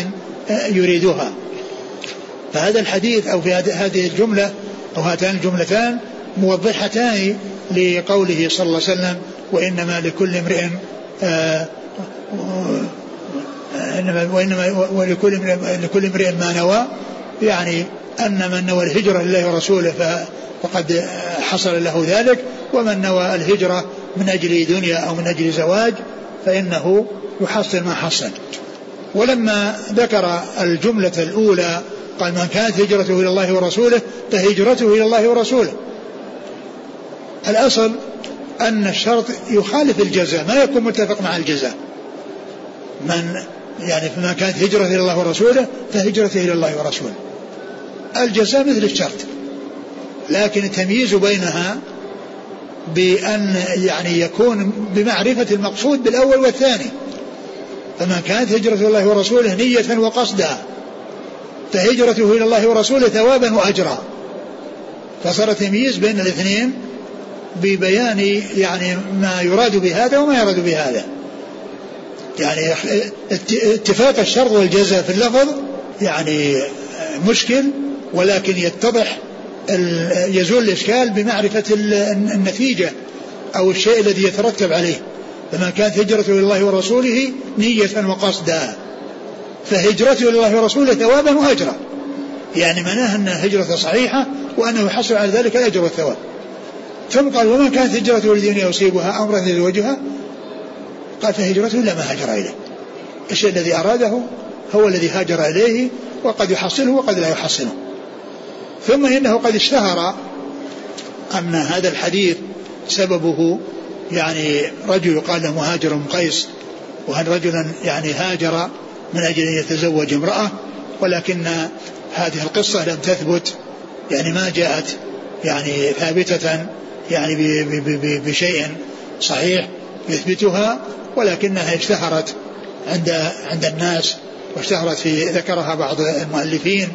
B: يريدها. فهذا الحديث أو في هذه الجملة أو هاتان الجملتان موضحتان لقوله صلى الله عليه وسلم وإنما لكل امرئ آه، إنما وإنما ولكل امرئ لكل امرئ ما نوى يعني أن من نوى الهجرة لله ورسوله فقد حصل له ذلك ومن نوى الهجرة من أجل دنيا أو من أجل زواج فإنه يحصل ما حصل. ولما ذكر الجملة الأولى قال من كانت هجرته إلى الله ورسوله فهجرته إلى الله ورسوله. الأصل أن الشرط يخالف الجزاء. ما يكون متفق مع الجزاء؟ من يعني فما كانت هجرته إلى الله ورسوله فهجرته إلى الله ورسوله. الجزاء مثل الشرط. لكن التمييز بينها بأن يعني يكون بمعرفة المقصود بالأول والثاني. فمن كانت إلى الله ورسوله نية وقصدا فهجرته إلى الله ورسوله ثوابا وأجرا. فصار تمييز بين الاثنين ببيان يعني ما يراد بهذا وما يراد بهذا. يعني اتفاق الشرط والجزاء في اللفظ يعني مشكل ولكن يتضح يزول الإشكال بمعرفة النتيجة أو الشيء الذي يترتب عليه. فمن كانت هجرته إلى الله ورسوله نية وقصدا فهجرته إلى الله ورسوله ثوابا وأجرا. يعني معناه أن هجرته صحيحة وأنه يحصل على ذلك الأجر والثواب ثم قال ومن كانت هجرته لدنيا يصيبها أمرا يتزوجها قال فهجرته إلى ما هاجر إليه. الشيء الذي أراده هو الذي هاجر إليه وقد يحصله وقد لا يحصله. ثم إنه قد اشتهر أن هذا الحديث سببه يعني رجل يقال له مهاجر بن قيس وأن رجلا يعني هاجر من أجل أن يتزوج امرأة؟ ولكن هذه القصة لم تثبت يعني ما جاءت يعني ثابتة يعني بشيء صحيح يثبتها ولكنها اشتهرت عند عند الناس واشتهرت في ذكرها بعض المؤلفين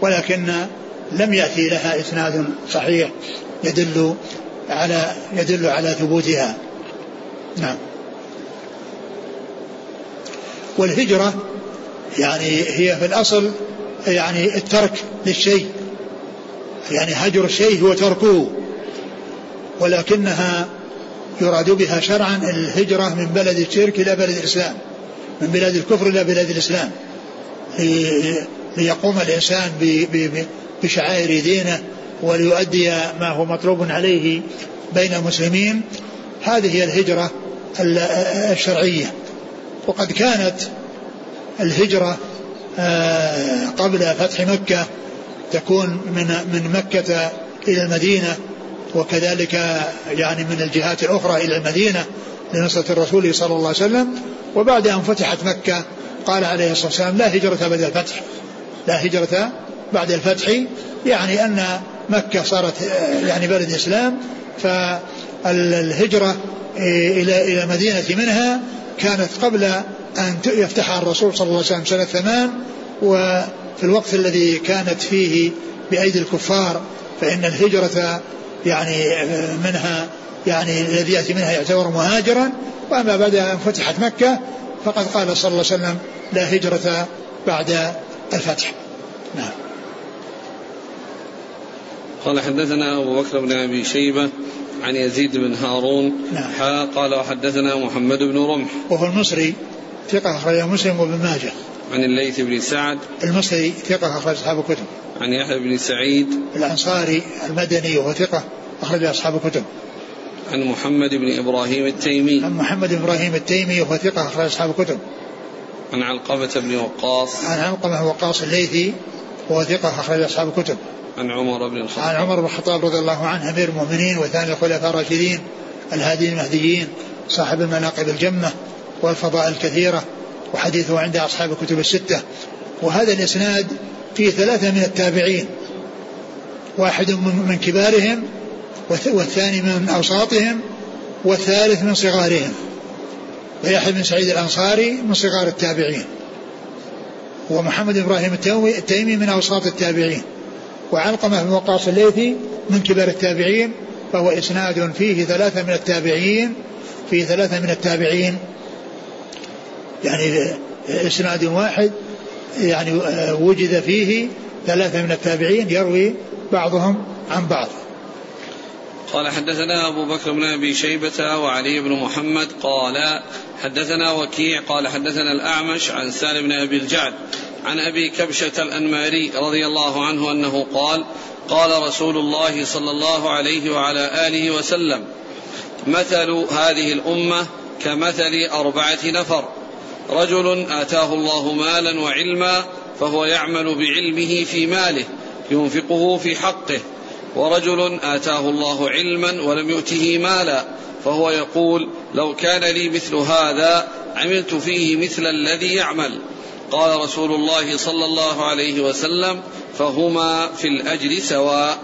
B: ولكن لم يأتي لها إسناد صحيح يدل على يدل على ثبوتها. نعم. والهجرة يعني هي في الأصل يعني الترك للشيء يعني هجر الشيء هو تركه. ولكنها يراد بها شرعا الهجرة من بلد الشرك إلى بلد الإسلام من بلاد الكفر إلى بلاد الإسلام. ليقوم الإنسان بشعائر دينه وليؤدي ما هو مطلوب عليه بين المسلمين. هذه هي الهجرة الشرعية. وقد كانت الهجرة آه، قبل فتح مكة تكون من من مكة إلى المدينة وكذلك يعني من الجهات الأخرى إلى المدينة لنصرة الرسول صلى الله عليه وسلم. وبعد أن فتحت مكة قال عليه الصلاة والسلام لا هجرة بعد الفتح. لا هجرة بعد الفتح يعني أن مكة صارت يعني بلد إسلام فالهجرة إلى إلى المدينة منها كانت قبل أن يفتحها الرسول صلى الله عليه وسلم سنة ثمان. وفي الوقت الذي كانت فيه بأيدي الكفار فإن الهجرة يعني منها يعني الذي يأتي منها يعتبر مهاجرا وأما بعد أن فتحت مكة فقد قال صلى الله عليه وسلم لا هجرة بعد الفتح. نعم.
A: قال حدثنا أبو بكر بن أبي شيبة عن يزيد بن هارون.
B: نعم.
A: حا قال وحدثنا محمد بن رمح.
B: وهو المصري ثقة أخرجه مسلم وابن ماجه.
A: عن الليث بن سعد.
B: المصري ثقة أخرج أصحاب الكتب.
A: عن يحيى بن سعيد.
B: الأنصاري المدني وهو ثقة أخرج أصحاب الكتب.
A: عن محمد بن إبراهيم التيمي.
B: عن محمد بن إبراهيم التيمي وهو ثقة أخرج أصحاب الكتب.
A: عن علقمة بن وقاص.
B: عن علقمة وقاص الليثي وهو ثقة أخرج أصحاب الكتب.
A: عن عمر بن الخطاب.
B: عن عمر بن الخطاب رضي الله عنه أمير المؤمنين وثاني الخلفاء الراشدين الهادي المهديين صاحب المناقب الجمة والفضائل الكثيرة. وحديثه عند أصحاب الكتب الستة. وهذا الإسناد فيه ثلاثة من التابعين. واحد من كبارهم والثاني من أوساطهم والثالث من صغارهم. ويحيى بن سعيد الأنصاري من صغار التابعين. ومحمد إبراهيم التيمي من أوساط التابعين. وعلقمة بن وقاص الليثي من كبار التابعين. فهو إسناد فيه ثلاثة من التابعين فيه ثلاثة من التابعين. يعني إسناد واحد يعني وجد فيه ثلاثة من التابعين يروي بعضهم عن بعض.
A: قال حدثنا أبو بكر بن أبي شيبة وعلي بن محمد قال حدثنا وكيع قال حدثنا الأعمش عن سالم بن أبي الجعد عن أبي كبشة الأنماري رضي الله عنه أنه قال قال رسول الله صلى الله عليه وعلى آله وسلم مثل هذه الأمة كمثل أربعة نفر. رجل آتاه الله مالا وعلما فهو يعمل بعلمه في ماله ينفقه في حقه. ورجل آتاه الله علما ولم يؤته مالا فهو يقول لو كان لي مثل هذا عملت فيه مثل الذي يعمل. قال رسول الله صلى الله عليه وسلم فهما في الأجر سواء.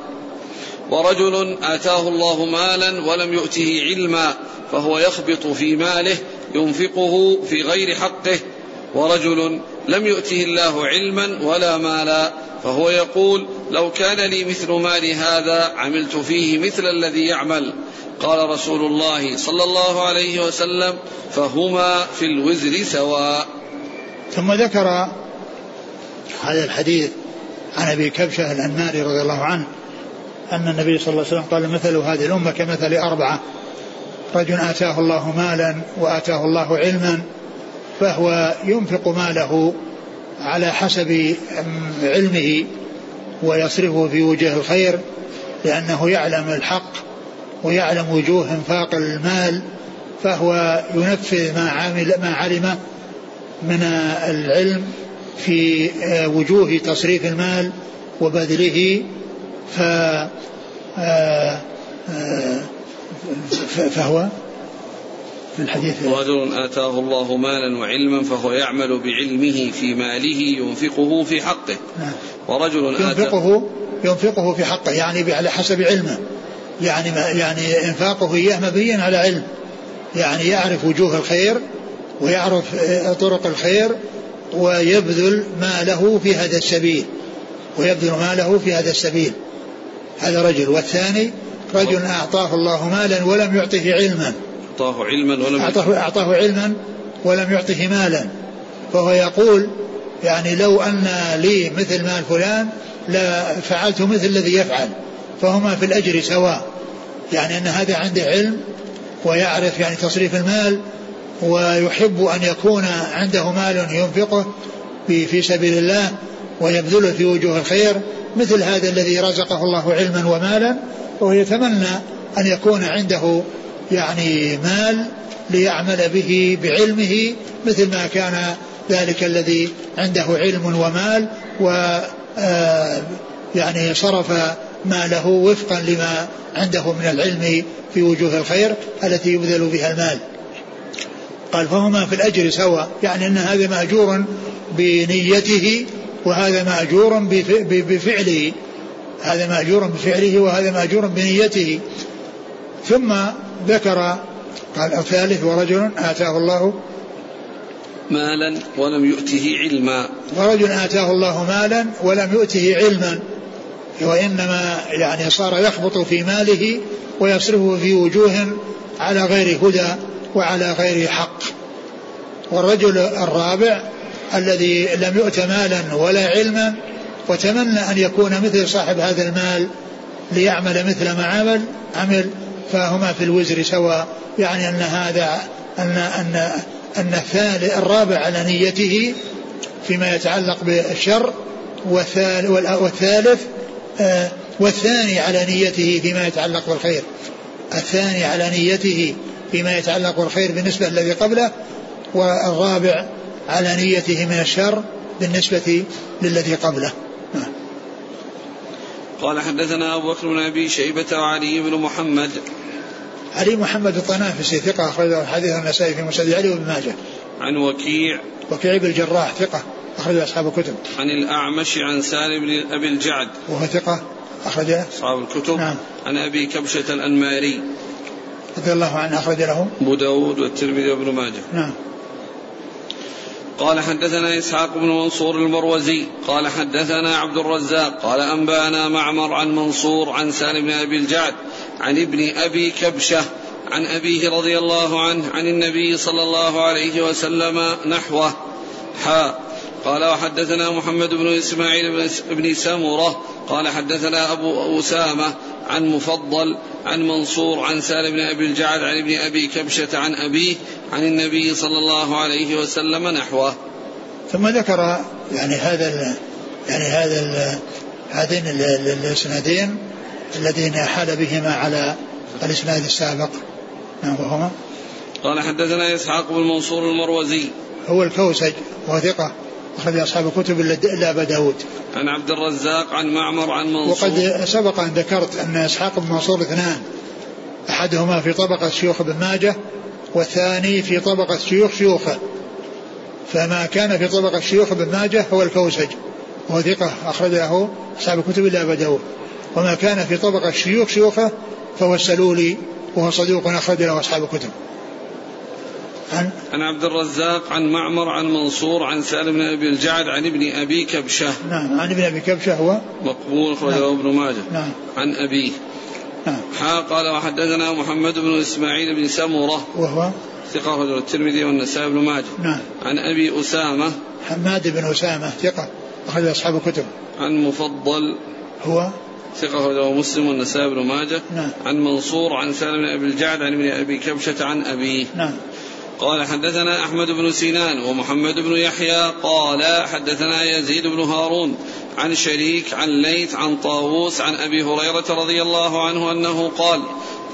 A: ورجل آتاه الله مالا ولم يؤته علما فهو يخبط في ماله ينفقه في غير حقه ورجل لم يؤته الله علما ولا مالا فهو يقول لو كان لي مثل مال هذا عملت فيه مثل الذي يعمل. قال رسول الله صلى الله عليه وسلم فهما في الوزر سواء.
B: ثم ذكر هذا الحديث عن أبي كبشة الأنماري رضي الله عنه أن النبي صلى الله عليه وسلم قال مثل هذه الأمة كمثل أربعة. رجل آتاه الله مالا وآتاه الله علما فهو ينفق ماله على حسب علمه ويصرفه في وجه الخير لأنه يعلم الحق ويعلم وجوه إنفاق المال فهو ينفذ ما عمل ما علمه من العلم في وجوه تصريف المال وبذله ف فهو
A: في الحديث رجل آتاه الله مالا وعلما فهو يعمل بعلمه في ماله ينفقه في حقه. نعم. ورجل
B: ينفقه ينفقه في حقه يعني على حسب علمه. يعني يعني إنفاقه إياه مبنيا على علم. يعني يعرف وجوه الخير ويعرف طرق الخير ويبذل ماله في هذا السبيل. ويبذل ماله في هذا السبيل. هذا رجل. والثاني رجل أعطاه الله مالا ولم يعطه علما.
A: أعطاه علما ولم
B: أعطاه, أعطاه علما ولم يعطه مالا. فهو يقول يعني لو أن لي مثل مال فلان لفعلت مثل الذي يفعل. فهما في الأجر سواء. يعني أن هذا عنده علم ويعرف يعني تصريف المال ويحب أن يكون عنده مال ينفقه في سبيل الله ويبذله في وجوه الخير مثل هذا الذي رزقه الله علما ومالا. وهو يتمنى أن يكون عنده يعني مال ليعمل به بعلمه مثل ما كان ذلك الذي عنده علم ومال و آه، يعني صرف ماله وفقا لما عنده من العلم في وجوه الخير التي يبذل بها المال. قال فهما في الأجر سواء يعني أن هذا مأجور بنيته وهذا مأجور بفعله. هذا مأجور بفعله وهذا مأجور بنيته. ثم ذكر قال الثالث ورجل آتاه الله
A: مالا ولم يؤته علما.
B: ورجل آتاه الله مالا ولم يؤته علما. وإنما يعني صار يخبط في ماله ويصرفه في وجوه على غير هدى وعلى غير حق. والرجل الرابع الذي لم يؤت مالا ولا علما وتمنى أن يكون مثل صاحب هذا المال ليعمل مثل ما عمل عمل فهما في الوزر سواء يعني أن هذا أن أن أن الثالث الرابع على نيته فيما يتعلق بالشر والثالث آه، والثاني على نيته فيما يتعلق بالخير الثاني على نيته فيما يتعلق بالخير بالنسبة الذي قبله والرابع على نيته من الشر بالنسبة للذي قبله.
A: قال حدثنا أبو بكر بن أبي شيبة وعلي بن محمد.
B: علي محمد الطنافسي ثقة أخرج حديث النسائي في مسجد علي وابن ماجه.
A: عن وكيع.
B: وكيع بن الجراح ثقة أخرج أصحاب الكتب.
A: عن الأعمش عن سالم بن أبي الجعد.
B: وهو ثقة أخرج
A: أصحاب الكتب. نعم. عن أبي كبشة الأنماري.
B: رضي الله عنه أخرج له.
A: أبو داود والترمذي وابن ماجه.
B: نعم.
A: قال حدثنا إسحاق بن منصور المروزي قال حدثنا عبد الرزاق قال أنبأنا معمر عن منصور عن سالم بن أبي الجعد عن ابن أبي كبشة عن أبيه رضي الله عنه عن النبي صلى الله عليه وسلم نحوه. حا قال وحدثنا محمد بن إسماعيل بن سمرة قال حدثنا أبو أسامة عن مفضل عن منصور عن سالم بن أبي الجعد عن ابن أبي كبشة عن أبيه عن النبي صلى الله عليه وسلم نحوه.
B: ثم ذكر يعني هذا يعني هذا هذين الإسنادين الذين حال بهما على الإسناد السابق. نعم وهما.
A: قال حدثنا إسحاق بن منصور المروزي.
B: هو الكوسج وهو ثقه أخرج أصحاب الكتب إلا أبا داود.
A: عن عبد الرزاق عن معمر عن منصور.
B: وقد سبق أن ذكرت أن إسحاق بن منصور اثنان أحدهما في طبقة شيوخ ابن ماجه والثاني في طبقة شيوخ شيوخه. فما كان في طبقة شيوخ ابن ماجه هو الكوسج وهو ثقة أخرج له أصحاب الكتب إلا أبا داود. وما كان في طبقة شيوخ شيوخه فهو السلولي وهو صدوق أخرج له أصحاب الكتب.
A: عن عن عبد الرزاق عن معمر عن منصور عن سالم بن أبي الجعد عن ابن أبي كبشة.
B: نعم عن ابن أبي كبشة هو
A: مقبول أخرجه نعم. ابن ماجه.
B: نعم.
A: عن أبيه.
B: نعم.
A: حا قال وحدثنا محمد بن إسماعيل بن سمره
B: وهو؟
A: ثقة رجل الترمذي والنسائي بن ماجه.
B: نعم.
A: عن أبي أسامة.
B: حماد بن أسامة ثقة أخرج أصحاب الكتب.
A: عن مفضل.
B: هو؟
A: ثقة رجل مسلم والنسائي بن ماجه.
B: نعم.
A: عن منصور عن سالم بن أبي الجعد عن ابن أبي كبشة عن أبيه.
B: نعم.
A: قال حدثنا أحمد بن سينان ومحمد بن يحيى قال حدثنا يزيد بن هارون عن شريك عن ليث عن طاووس عن أبي هريرة رضي الله عنه أنه قال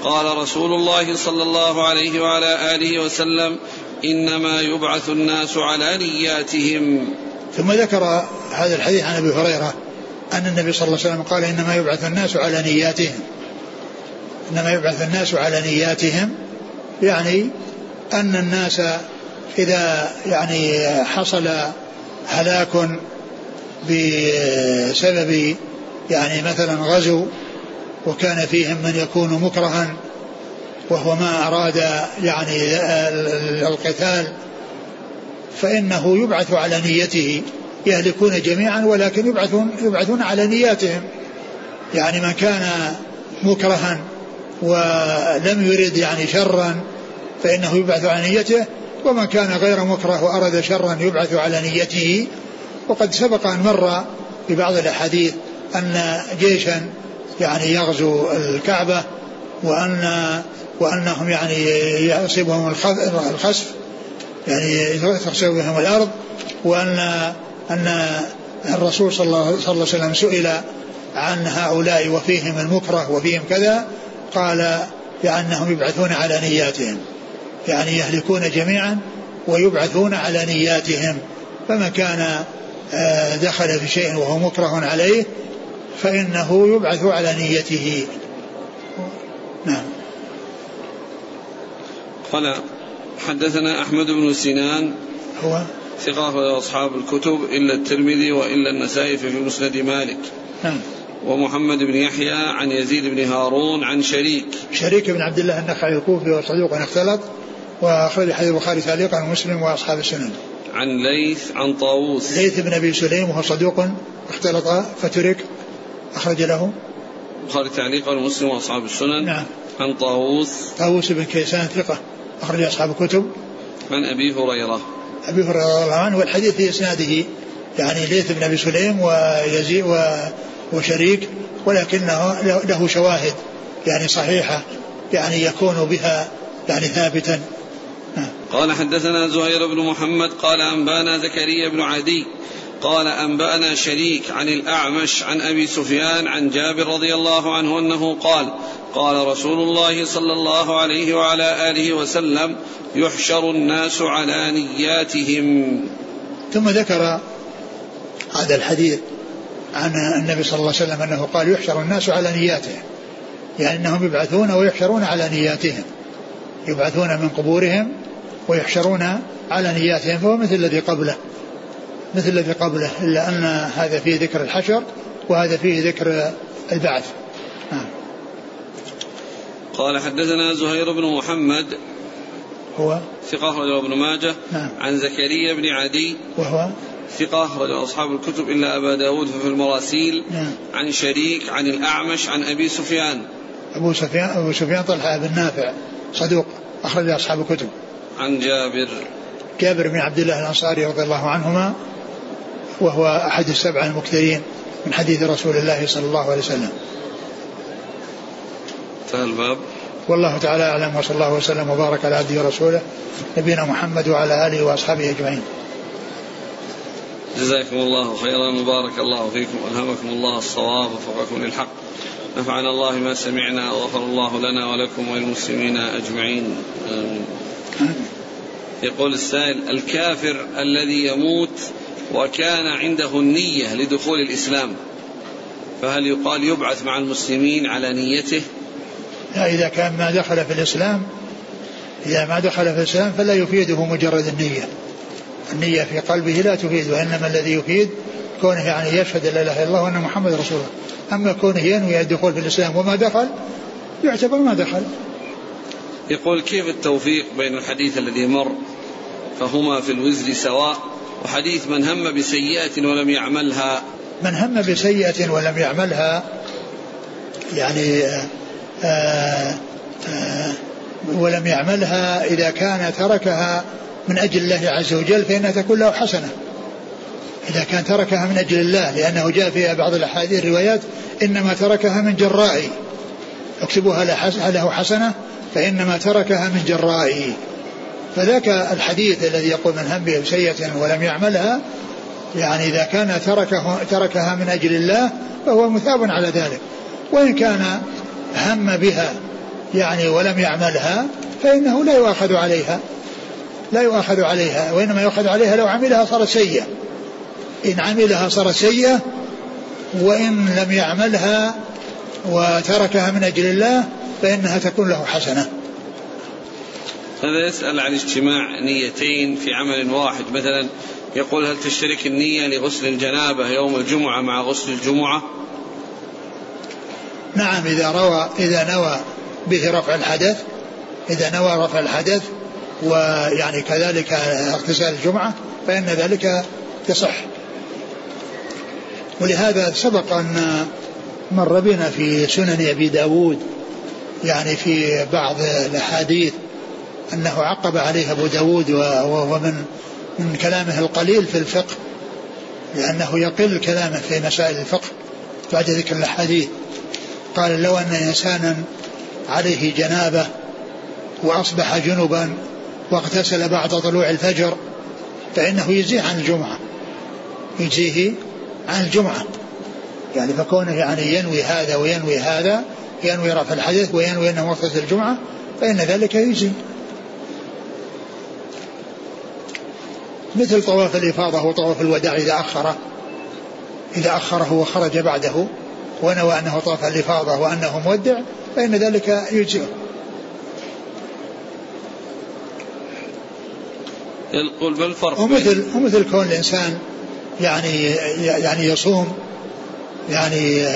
A: قال رسول الله صلى الله عليه وعلى آله وسلم إنما يبعث الناس على نياتهم.
B: ثم ذكر هذا الحديث عن أبي هريرة أن النبي صلى الله عليه وسلم قال إنما يبعث الناس على نياتهم. إنما يبعث الناس على نياتهم يعني أن الناس إذا يعني حصل هلاك بسبب يعني مثلا غزو وكان فيهم من يكون مكرها وهو ما أراد يعني القتال فإنه يبعث على نيته يهلكون جميعا ولكن يبعثون يبعثون على نياتهم. يعني من كان مكرها ولم يرد يعني شرا فإنه يبعث على نيته ومن كان غير مكره وأراد شرا يبعث على نيته. وقد سبق أن مر في بعض الأحاديث أن جيشا يعني يغزو الكعبة وأن وأنهم يعني يصيبهم الخسف يعني تخسف بهم الأرض وأن أن الرسول صلى الله عليه وسلم سئل عن هؤلاء وفيهم المكره وفيهم كذا قال بأنهم يبعثون على نياتهم. يعني يهلكون جميعا ويبعثون على نياتهم. فمن كان آه، دخل في شيء وهو مكره عليه فإنه يبعث على نيته. نعم.
A: قال حدثنا أحمد بن سنان.
B: هو؟
A: ثقة أصحاب الكتب إلا الترمذي وإلا النسائي في مسند مالك.
B: نعم.
A: ومحمد بن يحيى عن يزيد بن هارون عن شريك
B: شريك بن عبد الله النخعي الكوفي وصدوق اختلط وأخرج حديث البخاري تعليقا ومسلم وأصحاب السنن.
A: عن ليث عن طاووس.
B: ليث بن أبي سليم وهو صدوق اختلط فترك أخرج له.
A: البخاري تعليقا ومسلم وأصحاب السنن.
B: نعم.
A: عن طاووس.
B: طاووس بن كيسان ثقة أخرج أصحاب الكتب.
A: عن أبي هريرة.
B: أبي هريرة رضي الله عنه والحديث في إسناده يعني ليث بن أبي سليم ويزيد وشريك ولكنه له شواهد يعني صحيحة يعني يكون بها يعني ثابتا.
A: قال حدثنا زهير بن محمد قال أنبأنا زكريا بن عدي قال أنبأنا شريك عن الأعمش عن أبي سفيان عن جابر رضي الله عنه أنه قال قال رسول الله صلى الله عليه وعلى آله وسلم يحشر الناس على نياتهم.
B: ثم ذكر هذا الحديث عن النبي صلى الله عليه وسلم أنه قال يحشر الناس على نياتهم. يعني أنهم يبعثون ويحشرون على نياتهم. يبعثون من قبورهم ويحشرون على نياتهم فهو مثل الذي قبله. مثل الذي قبله إلا أن هذا فيه ذكر الحشر وهذا فيه ذكر البعث. نعم.
A: قال حدثنا زهير بن محمد
B: هو؟
A: ثقة رجل ابن ماجه
B: نعم.
A: عن زكريا بن عدي
B: وهو؟
A: ثقة رجل أصحاب الكتب إلا أبا داود في المراسيل.
B: نعم.
A: عن شريك عن الأعمش عن أبي سفيان.
B: أبو سفيان أبو سفيان طلحة بن نافع صدوق أخرج أصحاب الكتب.
A: عن جابر.
B: جابر بن عبد الله الأنصاري رضي الله عنهما وهو أحد السبعة المكثرين من حديث رسول الله صلى الله عليه وسلم.
A: انتهى الباب.
B: والله تعالى أعلم وصلى الله وسلم وبارك على عبده ورسوله نبينا محمد وعلى آله وأصحابه أجمعين.
A: جزاكم الله خيرا وبارك الله فيكم ألهمكم الله الصواب وفقكم للحق. نفعنا الله ما سمعنا وغفر الله لنا ولكم وللمسلمين أجمعين. يقول السائل الكافر الذي يموت وكان عنده النية لدخول الإسلام فهل يقال يبعث مع المسلمين على نيته؟
B: لا إذا كان ما دخل في الإسلام إذا ما دخل في الإسلام فلا يفيده مجرد النية. النية في قلبه لا تفيد وإنما الذي يفيد كونه يعني يشهد لا إله إلا الله وأن محمد رسول الله. أما كونه ينوي الدخول في الإسلام وما دخل يعتبر ما دخل.
A: يقول كيف التوفيق بين الحديث الذي مر فهما في الوزر سواء وحديث من هم بسيئة ولم يعملها؟
B: من هم بسيئة ولم يعملها يعني آآ آه، آآ آه، ولم يعملها إذا كان تركها من أجل الله عز وجل فإنها تكون له حسنة. إذا كان تركها من أجل الله لأنه جاء في بعض الأحاديث الروايات إنما تركها من جرائي اكتبوها له حسنة فإنما تركها من جرائي فذاك الحديث الذي يقول من هم به سيئة ولم يعملها يعني إذا كان تركه تركها من أجل الله فهو مثاب على ذلك. وإن كان هم بها يعني ولم يعملها فإنه لا يؤاخذ عليها. لا يؤاخذ عليها وإنما يؤخذ عليها لو عملها صارت سيئة. إن عملها صارت سيئة وإن لم يعملها وتركها من أجل الله فإنها تكون له حسنة.
A: هذا يسأل عن اجتماع نيتين في عمل واحد. مثلا يقول هل تشترك النية لغسل الجنابة يوم الجمعة مع غسل الجمعة؟
B: نعم إذا روى إذا نوى به رفع الحدث إذا نوى رفع الحدث ويعني كذلك اغتسال الجمعة فإن ذلك يصح. ولهذا سبق أن مر بنا في سنن أبي داود يعني في بعض الأحاديث أنه عقب عليه أبو داود وهو من من كلامه القليل في الفقه لأنه يقل كلامه في مسائل الفقه بعد ذكر الأحاديث. قال لو أن إنسانا عليه جنابة وأصبح جنبا واغتسل بعد طلوع الفجر فإنه يجزيه عن الجمعة. يجزيه عن الجمعة. يعني فكونه يعني ينوي هذا وينوي هذا ينوي رفع الحدث وينوي أنه اغتسل الجمعة فإن ذلك يجزي مثل طواف الإفاضة وطواف الوداع إذا أخره إذا أخره وخرج بعده ونوى أنه طاف الإفاضة وأنه مودع فإن ذلك يجزئه.
A: يقول ما الفرق
B: ومثل ومثل كون الإنسان يعني يعني يصوم يعني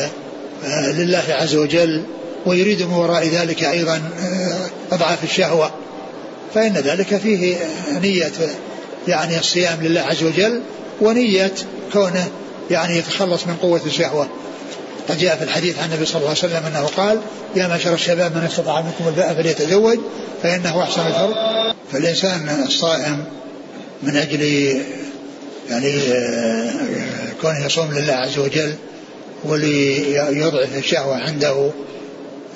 B: آه، لله عز وجل ويريد من وراء ذلك أيضا آه، أضعاف الشهوة فإن ذلك فيه نية يعني الصيام لله عز وجل ونية كونه يعني يتخلص من قوة الشهوة. قد جاء في الحديث عن النبي صلى الله عليه وسلم أنه قال يا معشر الشباب من استطاع منكم الباء فليتزوج فإنه أحسن الفرج. فالإنسان الصائم من أجل يعني آه، كونه يصوم لله عز وجل وليضعف الشهوه عنده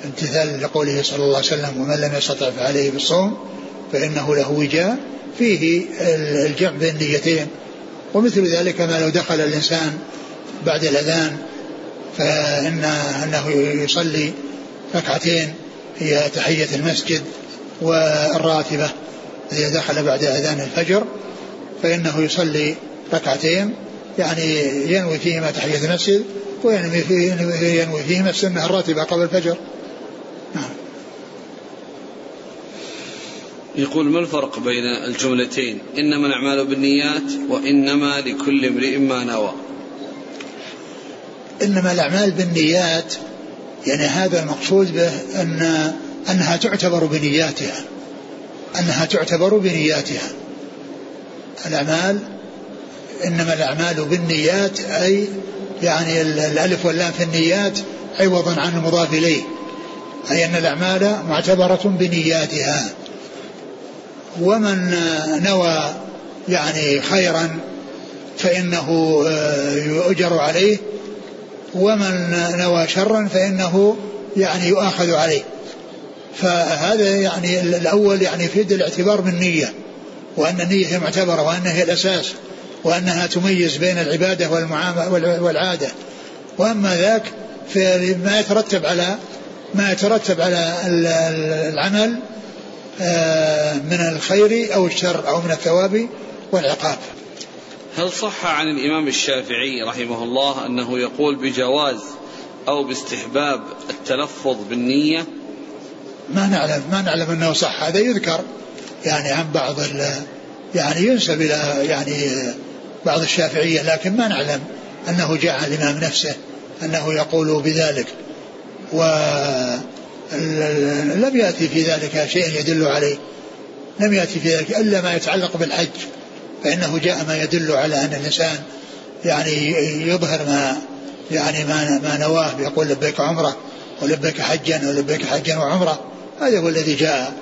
B: امتثال لقوله صلى الله عليه وسلم ومن لم يستطع فعليه بالصوم فإنه له وجاء. فيه الجمع بين النيتين. ومثل ذلك ما لو دخل الإنسان بعد الأذان فإن أنه يصلي ركعتين هي تحية المسجد والراتبة إذا دخل بعد أذان الفجر فإنه يصلي ركعتين يعني ينوي فيهما تحية المسجد وينوي فيه ينوي فيهما السنة الراتبة قبل الفجر. نعم.
A: يقول ما الفرق بين الجملتين؟ إنما الأعمال بالنيات وإنما لكل امرئ ما نوى.
B: إنما الأعمال بالنيات يعني هذا المقصود به أن أنها تعتبر بنياتها. أنها تعتبر بنياتها. الأعمال إنما الأعمال بالنيات أي يعني الألف واللام في النيات عوضا عن المضاف إليه. أي أن الأعمال معتبرة بنياتها. ومن نوى يعني خيرا فإنه آه، يؤجر عليه ومن نوى شرا فإنه يعني يؤاخذ عليه. فهذا يعني الأول يعني يفيد الاعتبار بالنية. وأن النية هي معتبرة وأنها هي الأساس وأنها تميز بين العبادة والمعاملة والعادة. وأما ذاك فما يترتب على ما يترتب على العمل آه، من الخير أو الشر أو من الثواب والعقاب.
A: هل صح عن الإمام الشافعي رحمه الله أنه يقول بجواز أو باستحباب التلفظ بالنية؟
B: ما نعلم ما نعلم أنه صح هذا يذكر. يعني عن بعض يعني ينسب إلى يعني بعض الشافعية لكن ما نعلم أنه جاء عن الإمام نفسه أنه يقول بذلك. و لم يأتي في ذلك شيء يدل عليه. لم يأتي في ذلك إلا ما يتعلق بالحج فإنه جاء ما يدل على أن الإنسان يعني يظهر ما يعني ما ما نواه يقول لبيك عمرة ولبيك حجا ولبيك حجا وعمرة. هذا هو الذي جاء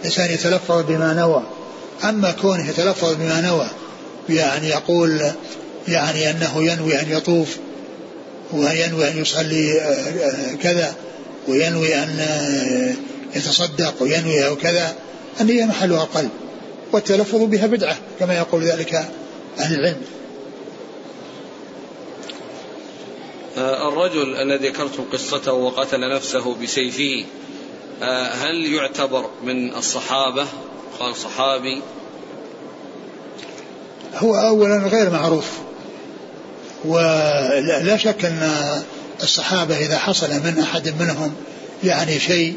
B: الإنسان يتلفظ بما نوى. أما كونه يتلفظ بما نوى يعني يقول يعني أنه ينوي أن يطوف وينوي أن يصلي آه، كذا وينوي أن آه، يتصدق وينوي أو كذا النية محلها القلب والتلفظ بها بدعة كما يقول ذلك أهل العلم.
A: آه، الرجل الذي ذكرتم قصته وقتل نفسه بسيفه هل يعتبر من الصحابة؟ قال صحابي.
B: هو أولا غير معروف ولا شك أن الصحابة إذا حصل من أحد منهم يعني شيء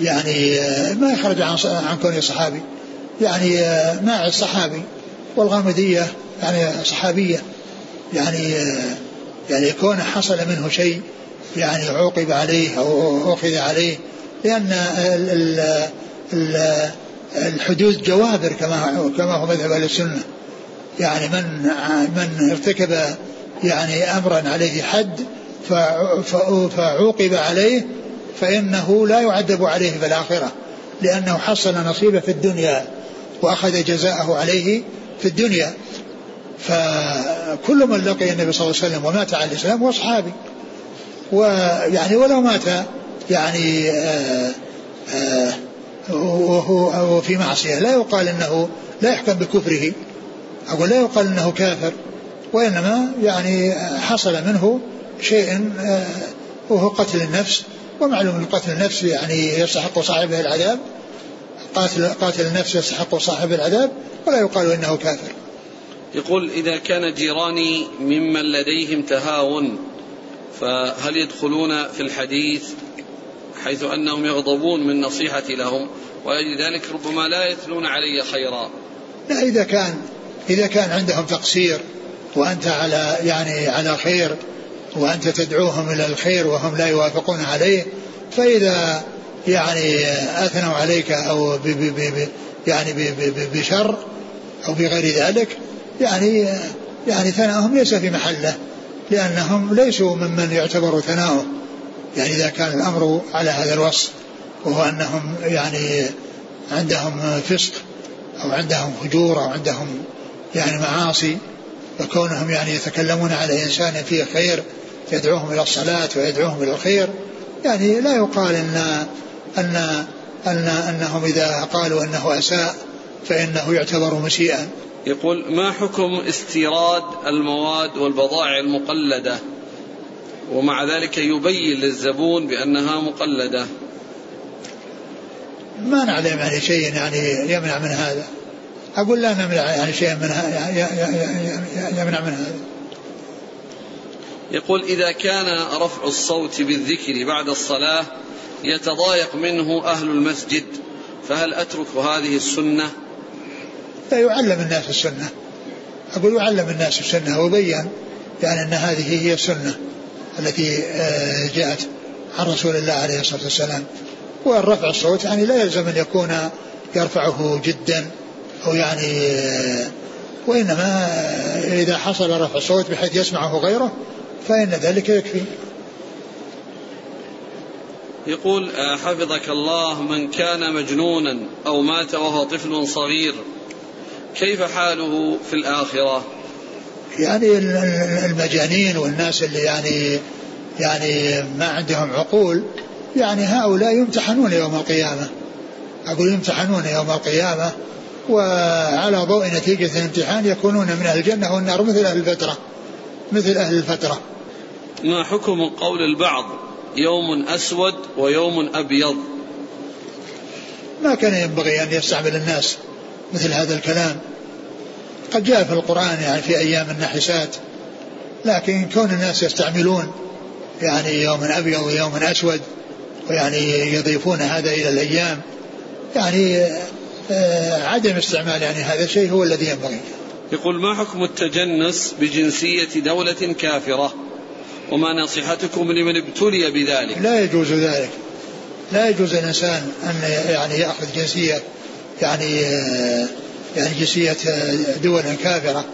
B: يعني آه، ما يخرج عن عن كونه صحابي يعني آه، ماعز صحابي والغامدية يعني صحابية يعني يعني كونه حصل منه شيء يعني عوقب عليه أو أخذ عليه لأن الحدود جوابر كما كما هو مذهب أهل السنة. يعني من من ارتكب يعني أمرا عليه حد فعوقب عليه فإنه لا يعذب عليه في الآخرة لأنه حصل نصيبه في الدنيا وأخذ جزاءه عليه في الدنيا. فكل من لقي النبي صلى الله عليه وسلم ومات على الإسلام هو صحابي ويعني ولو مات يعني آه، آه، وهو في معصية. لا يقال أنه لا يحكم بكفره. أقول لا يقال أنه كافر وإنما يعني حصل منه شيء آه، وهو قتل النفس. ومعلوم قتل النفس يعني يستحق صاحبه العذاب. قاتل قاتل النفس يستحق صاحب العذاب ولا يقال إنه كافر.
A: يقول إذا كان جيراني ممن لديهم تهاون فهل يدخلون في الحديث حيث أنهم يغضبون من نصيحتي لهم وأجل ذلك ربما لا يتلون علي خيرا.
B: لا إذا كان إذا كان عندهم تقصير وأنت على يعني على خير وأنت تدعوهم إلى الخير وهم لا يوافقون عليه فإذا يعني أثنوا عليك أو ب ب ب يعني بشر أو بغير ذلك يعني يعني ثناؤهم ليس في محله لأنهم ليسوا ممن يعتبر ثناؤه. يعني إذا كان الأمر على هذا الوصف وهو أنهم يعني عندهم فسق أو عندهم فجور أو عندهم يعني معاصي فكونهم يعني يتكلمون على إنسان فيه خير يدعوهم إلى الصلاة ويدعوهم إلى الخير يعني لا يقال إن أن أن أنهم إذا قالوا أنه أساء فإنه يعتبر مسيئا.
A: يقول ما حكم استيراد المواد والبضائع المقلدة؟ ومع ذلك يبين للزبون بأنها مقلدة.
B: ما نعلم يعني شيء يعني يمنع من هذا. أقول لا نمنع يعني شيء من يمنع من هذا.
A: يقول إذا كان رفع الصوت بالذكر بعد الصلاة يتضايق منه أهل المسجد فهل أترك هذه السنة؟
B: لا يعلم الناس السنة. أقول يعلم الناس السنة وبين يعني أن هذه هي السنة. التي آه، جاءت عن رسول الله عليه الصلاة والسلام. والرفع الصوت يعني لا يلزم أن يكون يرفعه جدا أو يعني آه، وإنما إذا حصل رفع الصوت بحيث يسمعه غيره فإن ذلك يكفي.
A: يقول آه، حفظك الله من كان مجنونا أو مات وهو طفل صغير. كيف حاله في الآخرة؟
B: يعني المجانين والناس اللي يعني يعني ما عندهم عقول يعني هؤلاء يمتحنون يوم القيامة. أقول يمتحنون يوم القيامة وعلى ضوء نتيجة الامتحان يكونون من أهل الجنة والنار مثل أهل الفترة مثل أهل الفترة.
A: ما حكم قول البعض يوم أسود ويوم أبيض؟
B: ما كان ينبغي أن يستعمل الناس مثل هذا الكلام. قد جاء في القرآن يعني في أيام النحسات لكن كون الناس يستعملون يعني يوم أبيض ويوم أسود ويعني يضيفون هذا إلى الأيام يعني آه، عدم استعمال يعني هذا الشيء هو الذي ينبغي.
A: يقول ما حكم التجنس بجنسية دولة كافرة؟ وما نصيحتكم لمن ابتلي بذلك؟
B: لا يجوز ذلك. لا يجوز الإنسان أن يعني يأخذ جنسية يعني آه، يعني جنسية دول كافرة.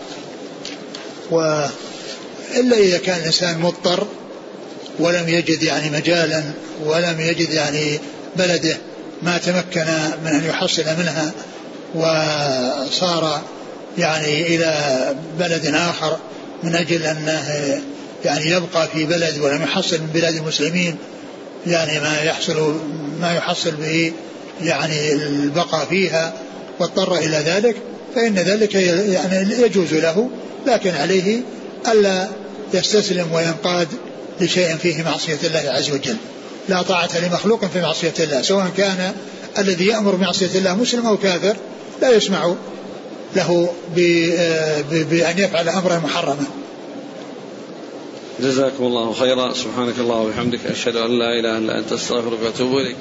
B: و إلا إذا كان الإنسان مضطر ولم يجد يعني مجالا ولم يجد يعني بلده ما تمكن من أن يحصل منها وصار يعني إلى بلد آخر من أجل أنه يعني يبقى في بلد ولم يحصل من بلاد المسلمين يعني ما يحصل ما يحصل به يعني البقاء فيها. واضطر إلى ذلك فإن ذلك يعني يجوز له لكن عليه ألا يستسلم وينقاد لشيء فيه معصية الله عز وجل. لا طاعة لمخلوق في معصية الله سواء كان الذي يأمر بمعصية الله مسلم أو كافر لا يسمع له بأن يفعل أمرا محرما.
A: جزاكم الله خيرا. سبحانك الله وبحمدك أشهد أن لا إله إلا أنت أستغفرك وأتوب إليك.